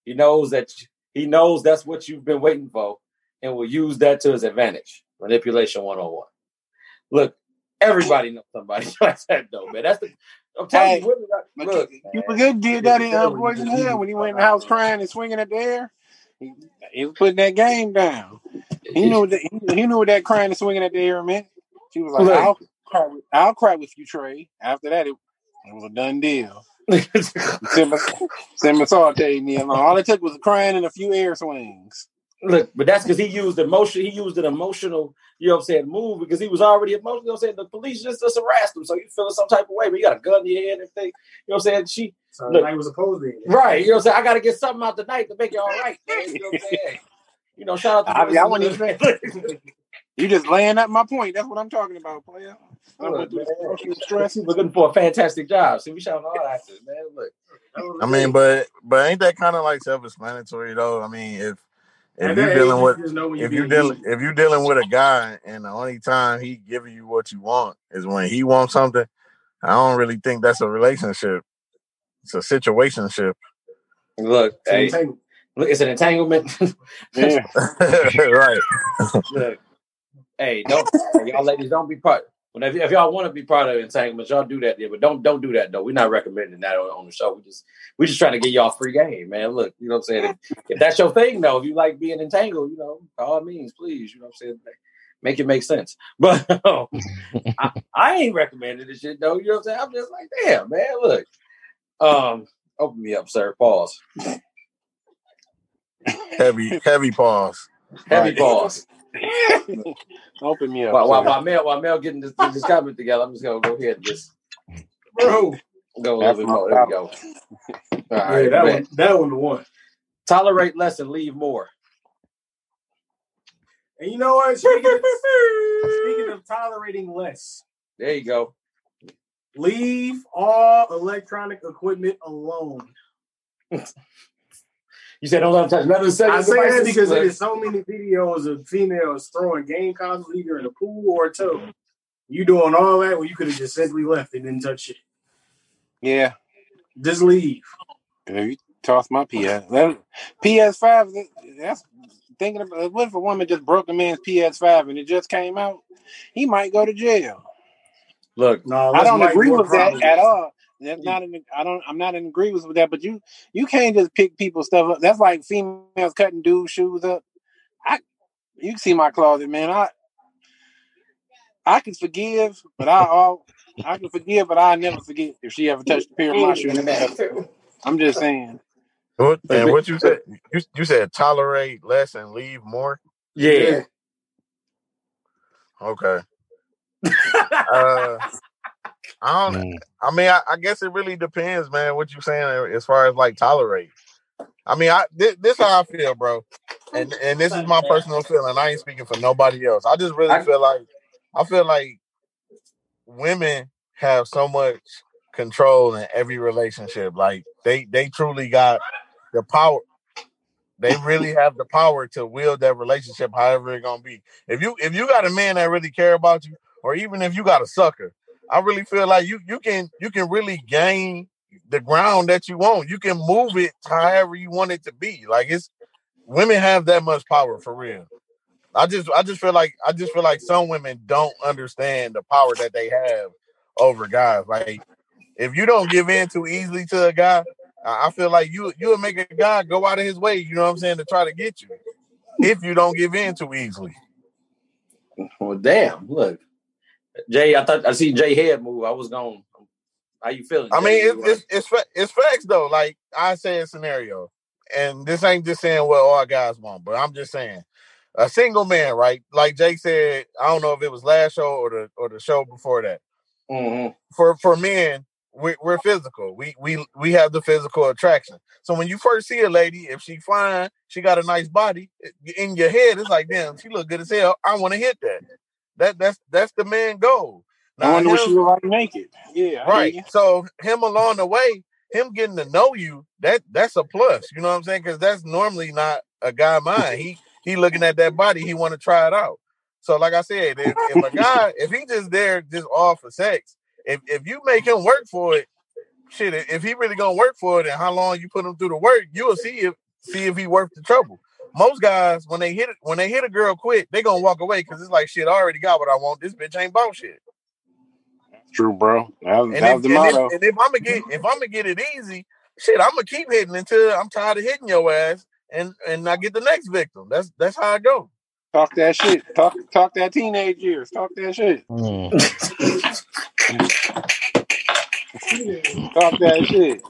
He knows that he knows that's what you've been waiting for, and will use that to his advantage. Manipulation 101. Look, everybody knows somebody like that, though, man. That's the I'm telling Hey, you, women But look, Cuba Gooding did that in uh, Boyz n the Hood when he went in the house crying and swinging at the air. He, he was putting that game down. He knew that he, he knew what that crying and swinging at the air meant. She was like, Look. "I'll cry, with, I'll cry with you, Trey." After that, it, it was a done deal. Simba, Simba sauteed me along. All it took was crying and a few air swings. Look, but that's because he used emotion. He used an emotional, you know what I'm saying, move because he was already emotional. You know what I'm saying? The police just, just harassed him. So you feeling some type of way, but you got a gun in your head and everything. You know what I'm saying? She, So Look. I was opposed to it. right. You know what I'm saying? I got to get something out tonight to make it all right, man. You know what I'm saying? You know, shout out to I- boys I and wouldn't. You just laying up my point. That's what I'm talking about, player. I Look, oh, man. stress. We're looking for a fantastic job. See, we shouting all actors, man. Look. I mean, but but ain't that kind of like self-explanatory though? I mean, if if you're dealing age, you with just know when if you're dealing if you dealing with a guy and the only time he giving you what you want is when he wants something, I don't really think that's a relationship. It's a situationship. Look, Same hey, thing. look, it's an entanglement. Right. Look, hey, don't y'all ladies don't be part. When if, if y'all want to be part of entanglements, y'all do that. Yeah, but don't don't do that though. We're not recommending that on, on the show. We just we just trying to get y'all free game, man. Look, you know what I'm saying. If, if that's your thing, though, if you like being entangled, you know, by all means, please, you know what I'm saying. Make it make sense. But um, I, I ain't recommending this shit though. You know what I'm saying. I'm just like, damn, man. Look, um, open me up, sir. Pause. Heavy heavy pause. Heavy Right. pause. Open me up. While, while, sir. while Mel while Mel getting this, this comment together, I'm just gonna go ahead and just Bro. go a little bit more. There we go. All right, Yeah, that man. one, that one the one. Tolerate less and leave more. And you know what? Speaking of, speaking of tolerating less, There you go. leave all electronic equipment alone. You said don't let them touch nothing. I say that because there's so many videos of females throwing game consoles either in a pool or a tub. You doing all that when you could have just simply left and didn't touch it. Yeah. Just leave. Yeah, you toss my PS. That, PS5, that's thinking about what if a woman just broke a man's PS5 and it just came out? He might go to jail. Look, No, I don't agree more with that at all. That's not in, I don't I'm not in agreement with that, but you you can't just pick people's stuff up. That's like females cutting dudes' shoes up. I you can see my closet, man. I I can forgive, but I all I can forgive, but I never forget if she ever touched a pair of my And in the shoes. bathroom. I'm just saying. What and what you said? You, you said tolerate less and leave more. yeah. Okay. uh, I don't. Mm. I mean, I, I guess it really depends, man. What you saying as far as like tolerate? I mean, I this, this how I feel, bro, and and this is my personal feeling. I ain't speaking for nobody else. I just really feel like I feel like women have so much control in every relationship. Like they they truly got the power. They really have the power to wield that relationship however it's gonna be. If you if you got a man that really care about you, or even if you got a sucker, I really feel like you you can you can really gain the ground that you want. You can move it however you want it to be. Like it's women have that much power for real. I just I just feel like I just feel like some women don't understand the power that they have over guys. Like if you don't give in too easily to a guy, I feel like you you'll make a guy go out of his way, you know what I'm saying, to try to get you. If you don't give in too easily. Well, damn. Look, Jay. I thought I see Jay head move. I was going. How you feeling? I Jay? mean, You, it's it's it's, facts though. Like I say a scenario, and this ain't just saying what all guys want, but I'm just saying a single man, right? Like Jake said, I don't know if it was last show or the or the show before that. Mhm. For for men, we, we're physical. We we we have the physical attraction. So when you first see a lady, if she fine, she got a nice body. In your head, it's like, damn, she look good as hell. I want to hit that. That that's that's the man goal. I wonder what him- she look like naked. Yeah, right. you. So him along the way, him getting to know you, that that's a plus. You know what I'm saying? Because that's normally not a guy mind. He he looking at that body, he want to try it out. So like I said, if, if a guy, if he just there just all for sex, if if you make him work for it, shit, if he really gonna work for it and how long you put him through the work, you will see if see if he worth the trouble. Most guys, when they hit when they hit a girl quick, they gonna walk away because it's like shit. I already got what I want. This bitch ain't about shit. True, bro. That And that if, was the and, if, and if I'm gonna get if I'm gonna get it easy, shit, I'm gonna keep hitting until I'm tired of hitting your ass, and and I get the next victim. That's that's how I go. Talk that shit. Talk talk that teenage years. Talk that shit. Mm. Talk that shit.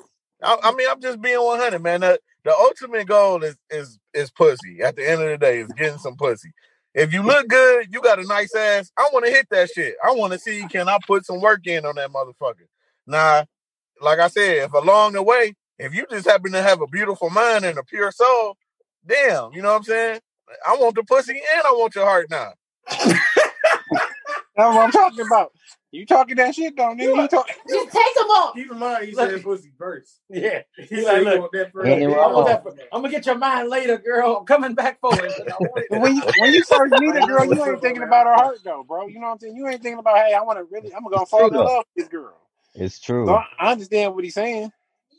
I, I mean, I'm just being 100, man. The, the ultimate goal is is is pussy. At the end of the day, is getting some pussy. If you look good, you got a nice ass. I want to hit that shit. I want to see can I put some work in on that motherfucker. Nah, like I said, if along the way, if you just happen to have a beautiful mind and a pure soul, damn, you know what I'm saying? I want the pussy and I want your heart now. That's what I'm talking about. You talking that shit, though, nigga? You talk- Just take them off. Keep in mind, he said pussy first. Yeah. He He's like, look, want that first. Ain't I wrong. want that for- I'm gonna get your mind later, girl. I'm coming back for it. but I want it when you when you first meet a girl, you ain't thinking about her heart though, bro. You know what I'm saying? You ain't thinking about, hey, I want to really, I'm gonna go fall in love with this girl. It's true. So I, I understand what he's saying.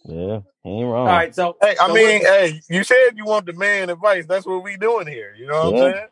Yeah, he ain't wrong. All right, so Hey, I so mean, hey, you said you want the man advice. That's what we doing here. You know what Yeah. I'm saying?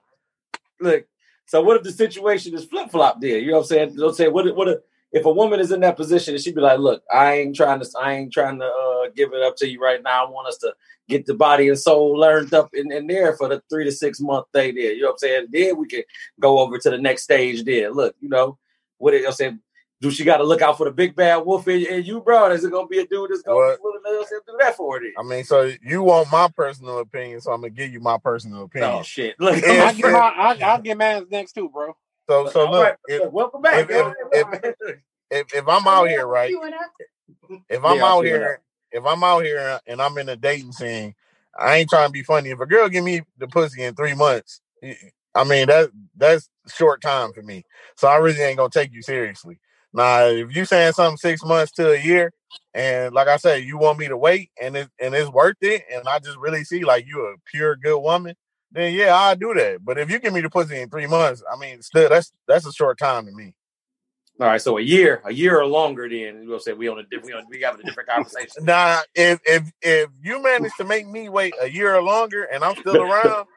look. So what if the situation is flip flop? There, you know what I'm saying? Say, what? if- What if, if a woman is in that position and she'd be like, "Look, I ain't trying to, I ain't trying to uh, give it up to you right now. I want us to get the body and soul learned up in, in there for the three to six month thing. There, you know what I'm saying? Then we can go over to the next stage. There, look, you know what? It, I'm saying, do she got to look out for the big bad wolf in, in you, bro? Is it gonna be a dude that's gonna What? be willing to you know what I'm saying, do that for it? I mean, so you want my personal opinion, so I'm gonna give you my personal oh, opinion. Oh shit! Look, Yeah, I get my, I, I'll get mine next too, bro. So, so All look, right, if, welcome back. if- if- if if I'm out here, right? You and I- If I'm Yeah, I'll out here, if I'm out here and I'm in a dating scene, I ain't trying to be funny. If a girl give me the pussy in three months, I mean that that's short time for me. So I really ain't gonna take you seriously. Now, if you saying something six months to a year, and like I said, you want me to wait and it and it's worth it, and I just really see like you a pure good woman, then yeah, I'll do that. But if you give me the pussy in three months, I mean, still that's that's a short time to me. All right, so a year, a year or longer, then we'll say we on a different, we, on, we having a different conversation. nah, if if if you manage to make me wait a year or longer, and I'm still around,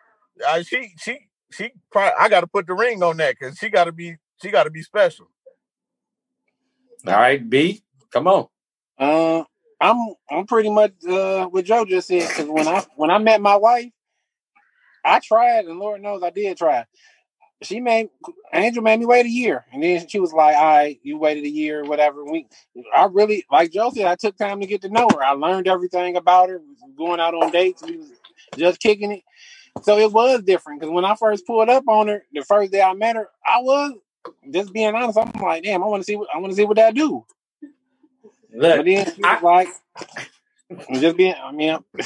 uh, she she she probably I got to put the ring on that because she got to be she got to be special. All right, B, come on. Uh, I'm I'm pretty much uh what Joe just said because when I when I met my wife, I tried and Lord knows I did try. She made Angel made me wait a year, and then she was like, "All right, you waited a year, whatever." We, I really like Joe said, I took time to get to know her. I learned everything about her. Going out on dates, we was just kicking it. So it was different because when I first pulled up on her, the first day I met her, I was just being honest. I'm like, damn, I want to see what I want to see what that do. Look, But then she was like, I'm just being, I mean, I'm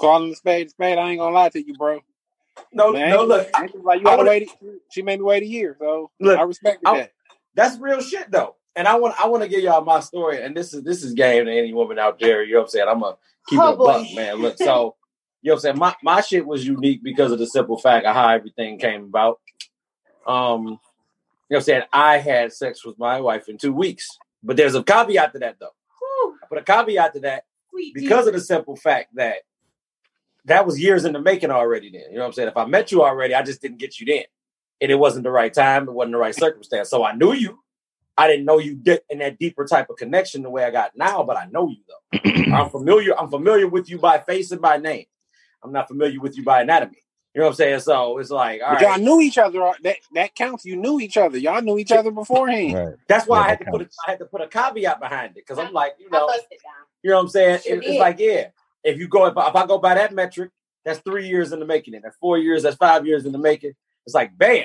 calling the spade a spade. I ain't gonna lie to you, bro. no, Man, no, look, she like, you I gotta wanna- wait. She made me wait a year, so Look, I respect that. that's real shit though. And I want, I want to give y'all my story. And this is this is game to any woman out there. You know what I'm saying? I'm gonna keep Oh, it a buck, man. Look, so you know what I'm saying? My my shit was unique because of the simple fact of how everything came about. Um, you know what I'm saying? I had sex with my wife in two weeks, but there's a caveat to that though. Whew, I put a caveat to that sweet because of the simple fact that that was years in the making already then. You know what I'm saying? If I met you already, I just didn't get you then. And it wasn't the right time, it wasn't the right circumstance. So I knew you. I didn't know you get in that deeper type of connection the way I got now, but I know you though. I'm familiar, I'm familiar with you by face and by name. I'm not familiar with you by anatomy. You know what I'm saying? So it's like, all But y'all right. knew each other. uh, That that counts. You knew each other. Y'all knew each other beforehand. Right. That's why Yeah, I had that to put a. I had to put a caveat behind it because I'm like, you know. You know what I'm saying? It- it's like, yeah, if you go, if I, if I go by that metric, that's three years in the making. And that's four years, that's five years in the making. It's like, bam.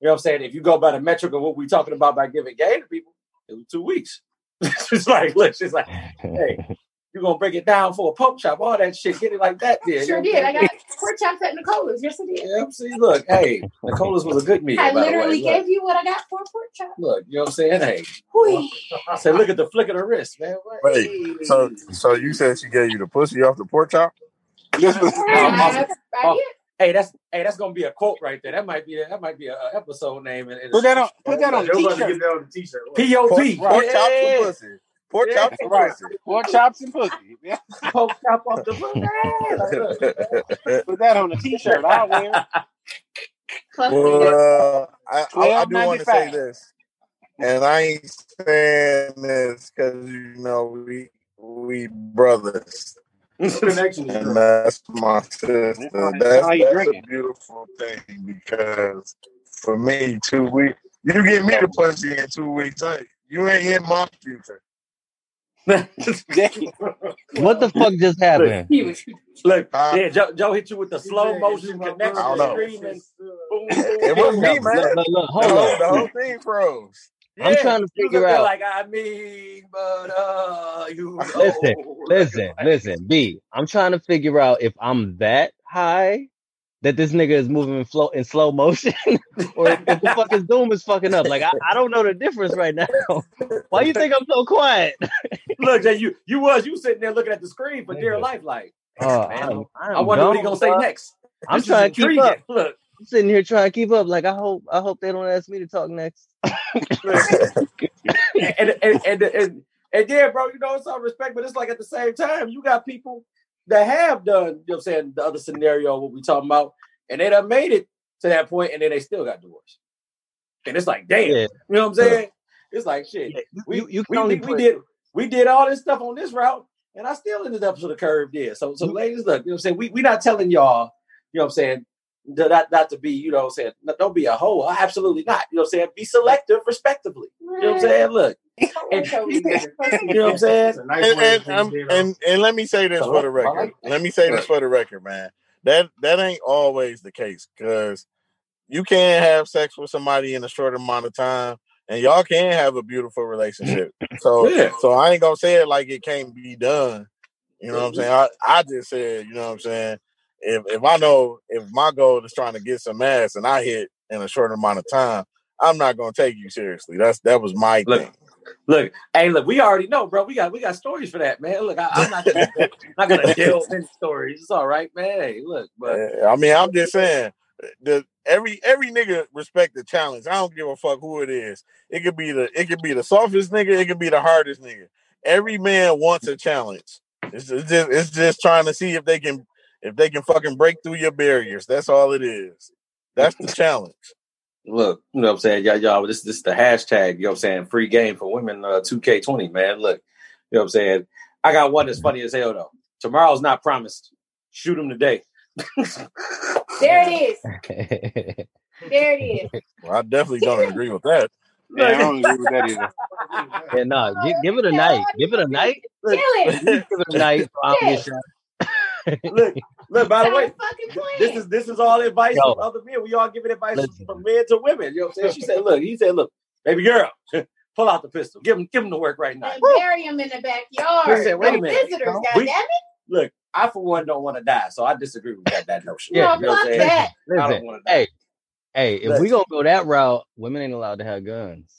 You know what I'm saying? If you go by the metric of what we're talking about by giving game to people, it was two weeks. it's like, look, it's like, hey, you're gonna break it down for a pork chop, all that shit, get it like that. There, you Sure know did. I'm I got pork chops at Nicola's. Yes, I did. Yeah, see, look, hey, Nicola's was a good meal. I by the way. literally Look, gave you what I got for a pork chop. look, you know what I'm saying? Hey, Whee. I said, look at the flick of the wrist, man. Wait, so so you said she gave you the pussy off the pork chop? Just I, I. Hey, that's hey, that's gonna be a quote right there. That might be a, that might be a, a episode name. In, in put that on. Put that on a Joe about to t-shirt. get that on the t-shirt. P O Pork, P. pork chops and Yeah. pussy. Pork Yeah. chops and Right. pussy. Pork chops and pussy. Yeah. Poke chop off the foot. Hey, like, look. Put that on a t-shirt. I'll wear. it. Well, uh, I, I, I do want to say this, and I ain't saying this because you know we we brothers. connection And that's my sister. How That's, that's a beautiful thing because for me, two weeks, you get me the pussy in two weeks. Hey, you ain't in my future. What the fuck just happened? Look, Uh, yeah, Joe, Joe hit you with the slow motion I connection don't know. screaming. Boom, boom, It was boom. me, man. look, look, The hold whole, up. the whole thing froze. I'm trying to figure out. like I mean, but uh, you Listen, listen, listen, B. I'm trying to figure out if I'm that high that this nigga is moving in, flow, in slow motion, or if, if the fucking Zoom is fucking up. Like I, I don't know the difference right now. Why you think I'm so quiet? Look, Jay, you you was you sitting there looking at the screen for dear life, like Oh, man, I'm, I'm I wonder what he gonna say bro. next. I'm This trying to keep intriguing. up. Look, I'm sitting here trying to keep up. Like I hope, I hope they don't ask me to talk next. and and and and, and yeah, bro, you know it's all respect, but it's like at the same time, you got people that have done, you know what I'm saying, the other scenario what we talking about, and they done made it to that point, and then they still got divorced. And it's like, damn, Yeah, you know what I'm saying? It's like shit. yeah. We you, you can we, only we, we did we did all this stuff on this route, and I still ended up to the curve there. So so ladies, look, you know what I'm saying? We we not telling y'all, you know what I'm saying, not, not to be, you know what I'm saying, don't be a hoe. Absolutely not. You know what I'm saying? Be selective respectively. You know what I'm saying? Look. And, you know what I'm saying? Nice And and, to finish it off. and and let me say this for the record. like Let me say this for the record, man. That that ain't always the case because you can have sex with somebody in a short amount of time, and y'all can have a beautiful relationship. So Yeah. so I ain't gonna say it like it can't be done. You know what I'm saying? I, I just said, you know what I'm saying. If if I know if my goal is trying to get some ass and I hit in a short amount of time, I'm not gonna take you seriously. That's that was my Look, thing. look, hey, look, we already know, bro. We got we got stories for that, man. Look, I, I'm not gonna, not gonna delve into stories. It's all right, man. Hey, look, but Uh, I mean, I'm just saying, the every every nigga respect the challenge. I don't give a fuck who it is. It could be the it could be the softest nigga. It could be the hardest nigga. Every man wants a challenge. It's, it's just it's just trying to see if they can if they can fucking break through your barriers. That's all it is. That's the challenge. look, you know what I'm saying? Y'all, y'all, this this is the hashtag, you know what I'm saying? Free game for women, uh, 2K20, man. Look, you know what I'm saying? I got one that's funny as hell though. Tomorrow's not promised. Shoot him today. There it is. There it is. Well, I definitely don't agree with that. Yeah, I don't agree with that either. yeah, nah, give, give it a night. Give it a night. Kill it. Give it a night. Look, look, by the way, this is this is all advice Yo. from other men. We all giving advice Listen. from men to women. You know what I'm saying? She said, look, he said, look, baby girl, pull out the pistol. Give him give him the work right now. and bury him in the backyard. Listen, wait a minute. visitors, We- goddammit. Look, I for one don't want to die, so I disagree with that that notion. Yeah, No, You know fuck I'm that. I don't want to die. hey, hey, if we gonna go that route, women ain't allowed to have guns.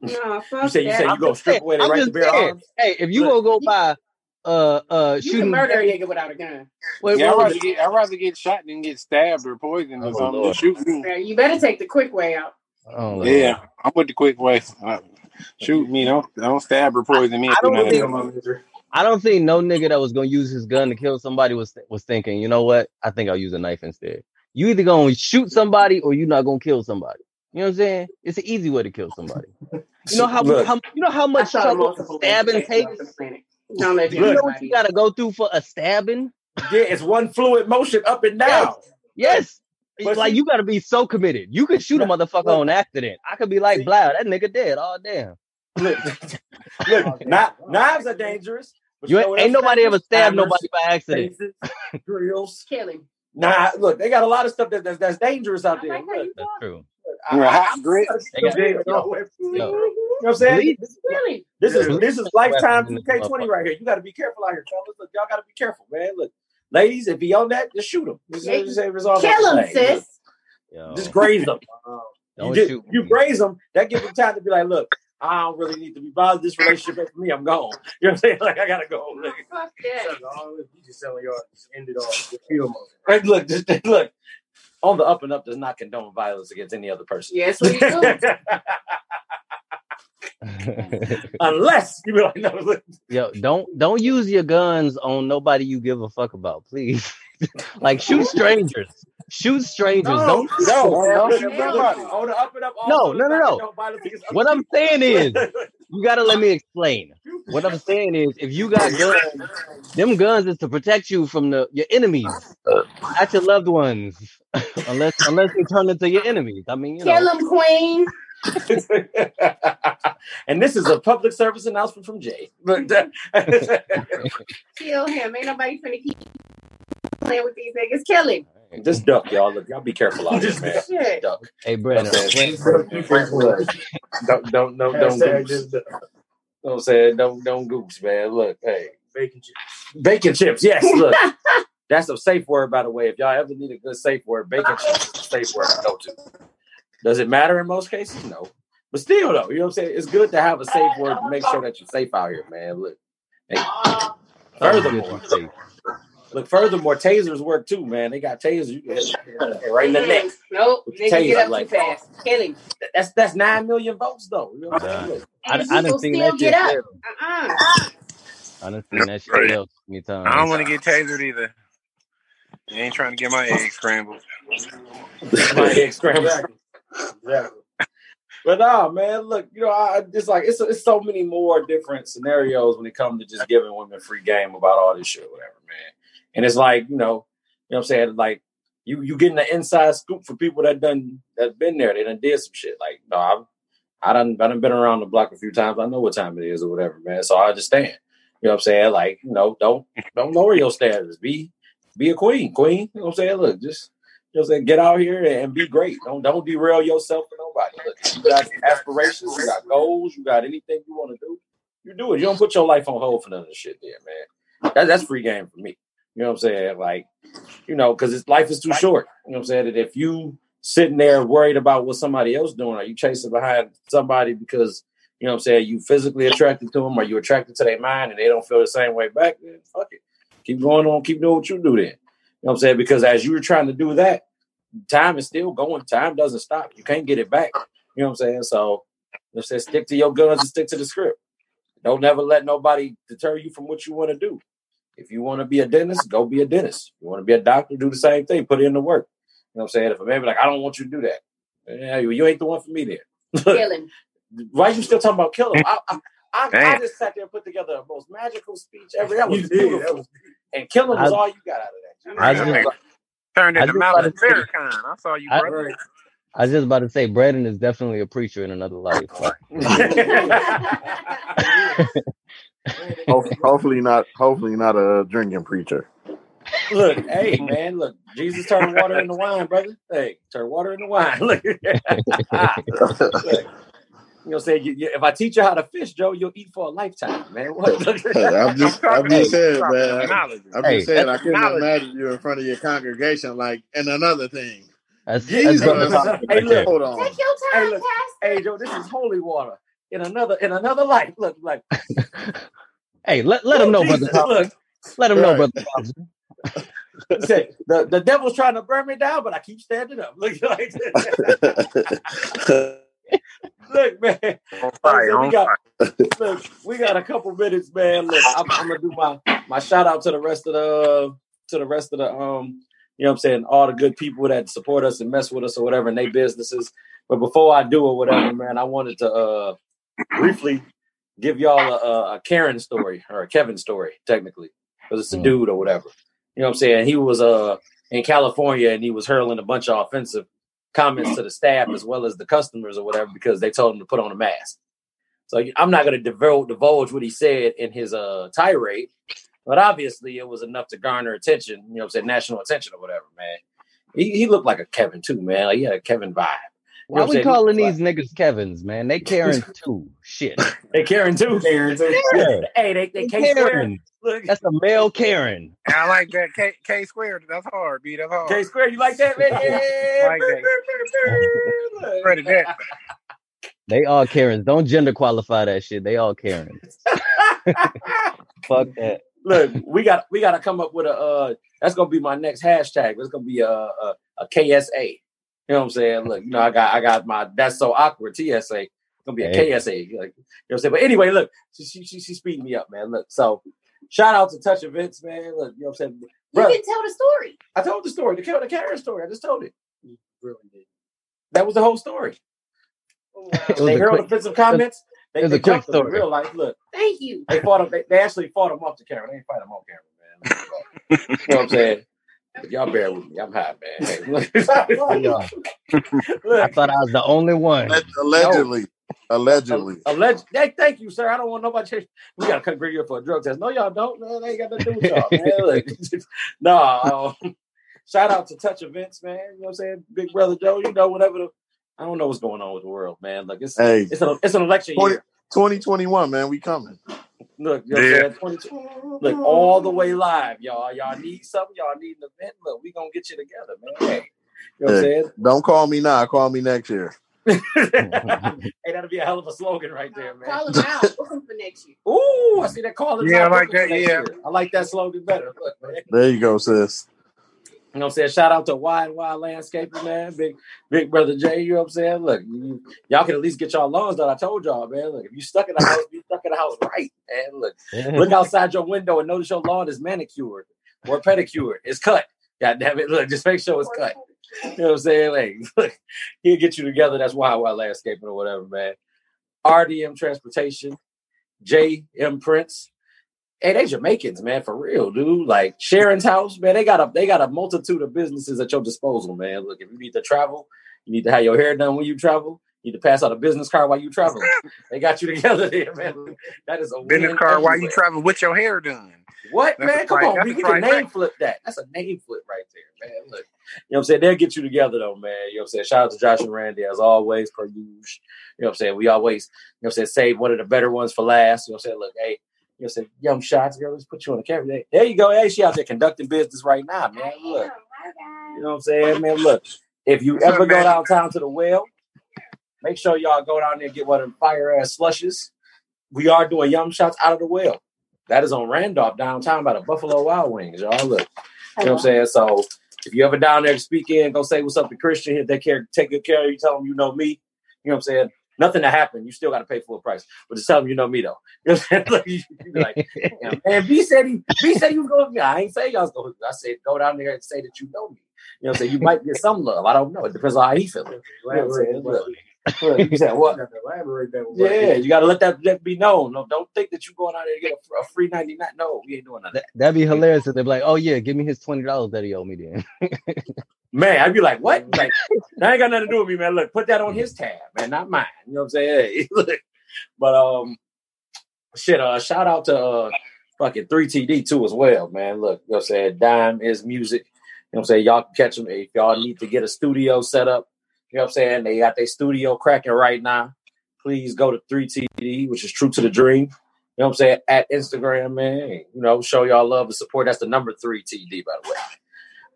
No, fuck You say you that. say you I'm go just strip saying- away the I'm right to bear saying. arms. Hey, if you Look. gonna go by uh uh You shooting can murder a nigga without a gun. Wait, Yeah, I'd rather get I'd rather get shot than get stabbed or poisoned or Oh, something. Lord. Shoot me. You better take the quick way out. Oh, Lord. Yeah, I'm with the quick way. Uh, shoot me, don't don't stab or poison me. I and do don't think- that. Come on, misery. I don't think no nigga that was gonna use his gun to kill somebody was was thinking, you know what? I think I'll use a knife instead. You either gonna shoot somebody or you're not gonna kill somebody. You know what I'm saying? It's an easy way to kill somebody. You know how, Look. how you know how much saw trouble multiple stabbing takes. Take the planet. Don't let You know what you gotta go through for a stabbing? Yeah, it's one fluid motion up and down. Yes. But like see- you gotta be so committed. You could shoot a motherfucker look. on accident. I could be like, See- blah, that nigga dead. Oh damn. Look, look, oh, kni- knives are dangerous. You ain't, ain't nobody ever dangerous? stabbed Hammers, nobody by accident. maces, drills. Kill him. Nah, look, they got a lot of stuff that, that's, that's dangerous out I there. like how Look, That's true. I- You're a I- hot I'm grit. trying to They got- keep it, yo, yo, yo. You know what I'm saying? Police- Kill him. This is this is lifetime Weapons 2K20 right here. You got to be careful out here, fellas. Look, y'all got to be careful, man. Look, ladies, if he on that, just shoot him. Just, Yeah, just say resolve Kill him, everything. Look, sis. Yo, Just graze them. Um, you, don't just, shoot you graze them. That gives them time to be like, look, I don't really need to be bothered. This relationship ain't for me. I'm gone. You know what I'm saying? Like I gotta go. Oh, look, Fuck that. You just selling your just end it off. Just kill 'em. Right, look, just, look. On the up and up does not condone violence against any other person. Yes, we do. Unless you be like, no, Yo, don't don't use your guns on nobody you give a fuck about, please. like shoot strangers. Shoot strangers. no, don't no, don't look, shoot nobody. On the up and up, No, no, no, no. condone violence against other What I'm saying is, you gotta let me explain. what I'm saying is, if you got guns, them guns is to protect you from the your enemies, not your loved ones. unless unless they turn into your enemies. I mean, you Kill know. him, Queen. and this is a public service announcement from Jay. But Kill him. Ain't nobody finna keep playing with these niggas. Kill him. just duck, y'all. Look, y'all be careful out there, man. Shit. Duck. Hey, Brandon. Look, don't don't don't don't Hashtag goose. just, uh, You know what I'm saying? Don't don't goose, man. Look, hey. bacon chips. Bacon chips, yes. Look. That's a safe word, by the way. If y'all ever need a good safe word, bacon chips is a safe word to go to. Does it matter in most cases? No. But still, though, you know what I'm saying? It's good to have a safe word to make sure that you're safe out here, man. Look. Hey. Furthermore, look, furthermore, tasers work too, man. They got tasers you can hit hit right in the neck. Nope. With Nigga taser, get up like- too fast. Kill him. That's that's nine million votes though. You know what I'm saying? Look, I, And I people done seen still that get shit. up. Uh-uh. I done seen that shit Right. fail so many times. I don't want to get tasered either. I ain't trying to get my eggs scrambled. my egg scrambled. Exactly. Exactly. But nah, man, look, you know, I just like it's it's so many more different scenarios when it comes to just giving women free game about all this shit, or whatever, man. And it's like, you know, you know what I'm saying? Like you you getting the inside scoop for people that done that's been there, they done did some shit. Like, no, I've I done I done been around the block a few times. I know what time it is or whatever, man. So I understand. You know what I'm saying? Like, you know, don't don't lower your standards. Be be a queen, queen. You know what I'm saying? Look, just you know what I'm saying? Get out here and be great. Don't don't derail yourself for nobody. Look, you got aspirations, you got goals, you got anything you want to do, you do it. You don't put your life on hold for none of the shit there, man. That, that's free game for me. You know what I'm saying? Like, you know, because life is too short. You know what I'm saying? That if you sitting there worried about what somebody else doing, are you chasing behind somebody because you know what I'm saying, you physically attracted to them, or you attracted to their mind and they don't feel the same way back, then fuck it. Keep going on, keep doing what you do then. You know what I'm saying? Because as you were trying to do that, time is still going. Time doesn't stop. You can't get it back. You know what I'm saying? So let's say stick to your guns and stick to the script. Don't never let nobody deter you from what you want to do. If you want to be a dentist, go be a dentist. You want to be a doctor, do the same thing. Put in the work. You know what I'm saying? If a man be like, I don't want you to do that, yeah, you, you ain't the one for me then. Kill him. Why you still talking about kill him? I, I, I, I just sat there and put together the most magical speech ever. That was You did. beautiful. That was and killing was I- all you got out of that. I Man, just- Turned I into just Mount wanted to say- Farrakhan. I saw you, I- brother. right. I was just about to say, Brandon is definitely a preacher in another life. Ho- hopefully not. Hopefully not a drinking preacher. look, hey man, look, Jesus turned water into wine, brother. Hey, turn water into wine. Look, look. you know, say you, you, if I teach you how to fish, Joe, you'll eat for a lifetime, man. What? I'm just, I'm talking- just saying, talking man. technology. I'm Hey, just saying, I couldn't imagine you in front of your congregation like, and another thing. That's, Jesus. that's Hey, look. Hold on. Take your time, Hey, look. Pastor. hey, Joe, this is holy water in another in another life. Look, like Hey, let, let him know, Jesus, brother. Look, Let him know, Right. brother. Say, the the devil's trying to burn me down, but I keep standing up. Look, like, look, man. Fire, Like we got look, we got a couple minutes, man. Look, I'm, I'm gonna do my my shout out to the rest of the to the rest of the um, you know what I'm saying, all the good people that support us and mess with us or whatever in their businesses. But before I do or whatever, man, I wanted to uh briefly give y'all a, a, a Karen story or a Kevin story, technically, because it's a Mm. dude or whatever. You know what I'm saying? He was uh in California and he was hurling a bunch of offensive comments to the staff as well as the customers or whatever because they told him to put on a mask. So I'm not going to divulge, divulge what he said in his uh, tirade, but obviously it was enough to garner attention. You know, what I'm saying national attention or whatever, man. He, he looked like a Kevin too, man. Like he had a Kevin vibe. You Why know what we calling He- these niggas Kevins, man? They Karen too. Shit. They Karen too. Karen, too. Yeah. Hey, they they They K square. Karen. Look, That's a male Karen. I like that K, K squared. That's hard, B. That's hard. K square. You like that, man? Yeah. Like that. Credit that. They all Karens. Don't gender qualify that shit. They all Karens. Fuck that. Look, we got we got to come up with a. Uh, that's gonna be my next hashtag. It's gonna be a, a a KSA. You know what I'm saying? Look, you know, I got I got my that's so awkward TSA. It's gonna be a Hey. KSA. Like, you know what I'm saying? But anyway, look, she she she, she speeding me up, man. Look, so shout out to Touch Events, man. Look, you know what I'm saying? You Bruh, can tell the story. I told the story, the Karen, the Karen story. I just told it. Really did. That was the whole story. Oh, it was They a heard quick- offensive comments. They, It's they a quick jumped him in real life. Look, Thank you. they fought him. They, they actually fought them off the camera. They didn't fight them on camera, man. you know what I'm saying? But y'all bear with me. I'm hot, man. Hey, look. Yeah. I thought I was the only one. Allegedly. Allegedly. Alleged. Hey, thank you, sir. I don't want nobody. To, we gotta come bring you up for a drug test. No, y'all don't. Man, they ain't got nothing to do with y'all, man. Look, no. um, shout out to Touch Events, man. You know what I'm saying? Big brother Joe. You know, whenever the I don't know what's going on with the world, man. Like it's Hey, it's an it's an election 20, year. 2021, man. We coming. Look, you know Yeah. what saying? Look, all the way live, y'all. Y'all need something. Y'all need an event. Look, we gonna get you together, man. Hey, you know what I'm saying? don't call me now. Call me next year. hey, that'll be a hell of a slogan right there, man. Call them out. Book 'em for next year. Ooh, I see that call. Yeah, I like that, yeah. year. I like that slogan better. Look, man. There you go, sis. You know what I'm saying? Shout out to Wide Wild Landscaping, man. Big Big Brother Jay, you know what I'm saying? Look, you, y'all can at least get y'all lawns done. I told y'all, man. Look, if you stuck in the house, you stuck in the house right, man. Look, look outside your window and notice your lawn is manicured or pedicured. It's cut. God damn it. Look, just make sure it's cut. You know what I'm saying? Like, look, he'll get you together. That's Wild Wild Landscaping or whatever, man. RDM Transportation, JM Prince. Hey, they Jamaicans, man, for real, dude. Like Sharon's house, man. They got a they got a multitude of businesses at your disposal, man. Look, if you need to travel, you need to have your hair done when you travel. You need to pass out a business card while you travel. They got you together there, man. That is a Business card while you travel with your hair done. What That's man? Come pri- on, we a can name flip that. That's a name flip right there, man. Look, you know what I'm saying? They'll get you together though, man. You know what I'm saying? Shout out to Josh and Randy as always, per usual. You know what I'm saying? We always, you know what I'm saying, save one of the better ones for last. You know what I'm saying? Look, hey, you know what I'm saying, young shots, girl, let's put you on the camera. There- There you go. Hey, she out there conducting business right now, man. Look, you know what I'm saying, man? Look, if you What's up, ever go man? downtown to the well, make sure y'all go down there and get one of them fire ass slushes. We are doing yum shots out of the well. That is on Randolph downtown by the Buffalo Wild Wings, y'all. Look, you know what I'm saying? So if you ever down there to speak in, go say what's up to Christian. He'll take care, take good care of you. Tell them you know me. You know what I'm saying? Nothing to happen. You still got to pay full price, but just tell him you know me though. You know what I'm saying? You, you be like, "Damn, man, B said he, B said you was going. to I ain't say y'all was going. I said go down there and say that you know me. You know what I'm saying? You might get some love. I don't know. It depends on how he feeling. You know what I'm saying? Look, look, you said what? Elaborate that. Yeah, you got to let that, that be known. No, don't think that you're going out there to get a, a free ninety nine. No, we ain't doing that. That, that'd be hilarious if they're like, "Oh yeah, give me his twenty dollars that he owed me." Then Man, I'd be like, what? Like, that ain't got nothing to do with me, man. Look, put that on his tab, man, not mine. You know what I'm saying? Hey, look. But um, shit. Uh, shout out to uh, fucking three TD too as well, man. Look, you know what I'm saying? Dime is music. You know what I'm saying? Y'all catch them if y'all need to get a studio set up. You know what I'm saying? They got their studio cracking right now. Please go to 3TD, which is True to the Dream. You know what I'm saying? At Instagram, man. You know, show y'all love and support. That's the number three TD, by the way.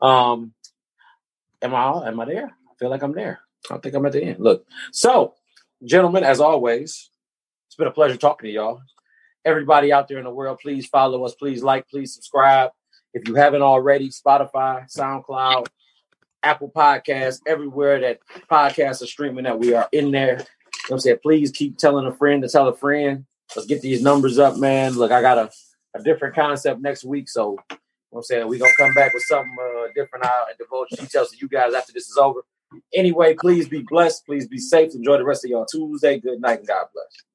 Um, am I am I there? I feel like I'm there. I think I'm at the end. Look, so gentlemen, as always, it's been a pleasure talking to y'all. Everybody out there in the world, please follow us. Please like, please subscribe. If you haven't already, Spotify, SoundCloud, Apple Podcasts, everywhere that podcasts are streaming, that we are in there. You know what I'm saying? Please keep telling a friend to tell a friend. Let's get these numbers up, man. Look, I got a, a different concept next week. So, you know what I'm saying? We're going to come back with something uh, different. I'll divulge details to you guys after this is over. Anyway, please be blessed. Please be safe. Enjoy the rest of your Tuesday. Good night and God bless.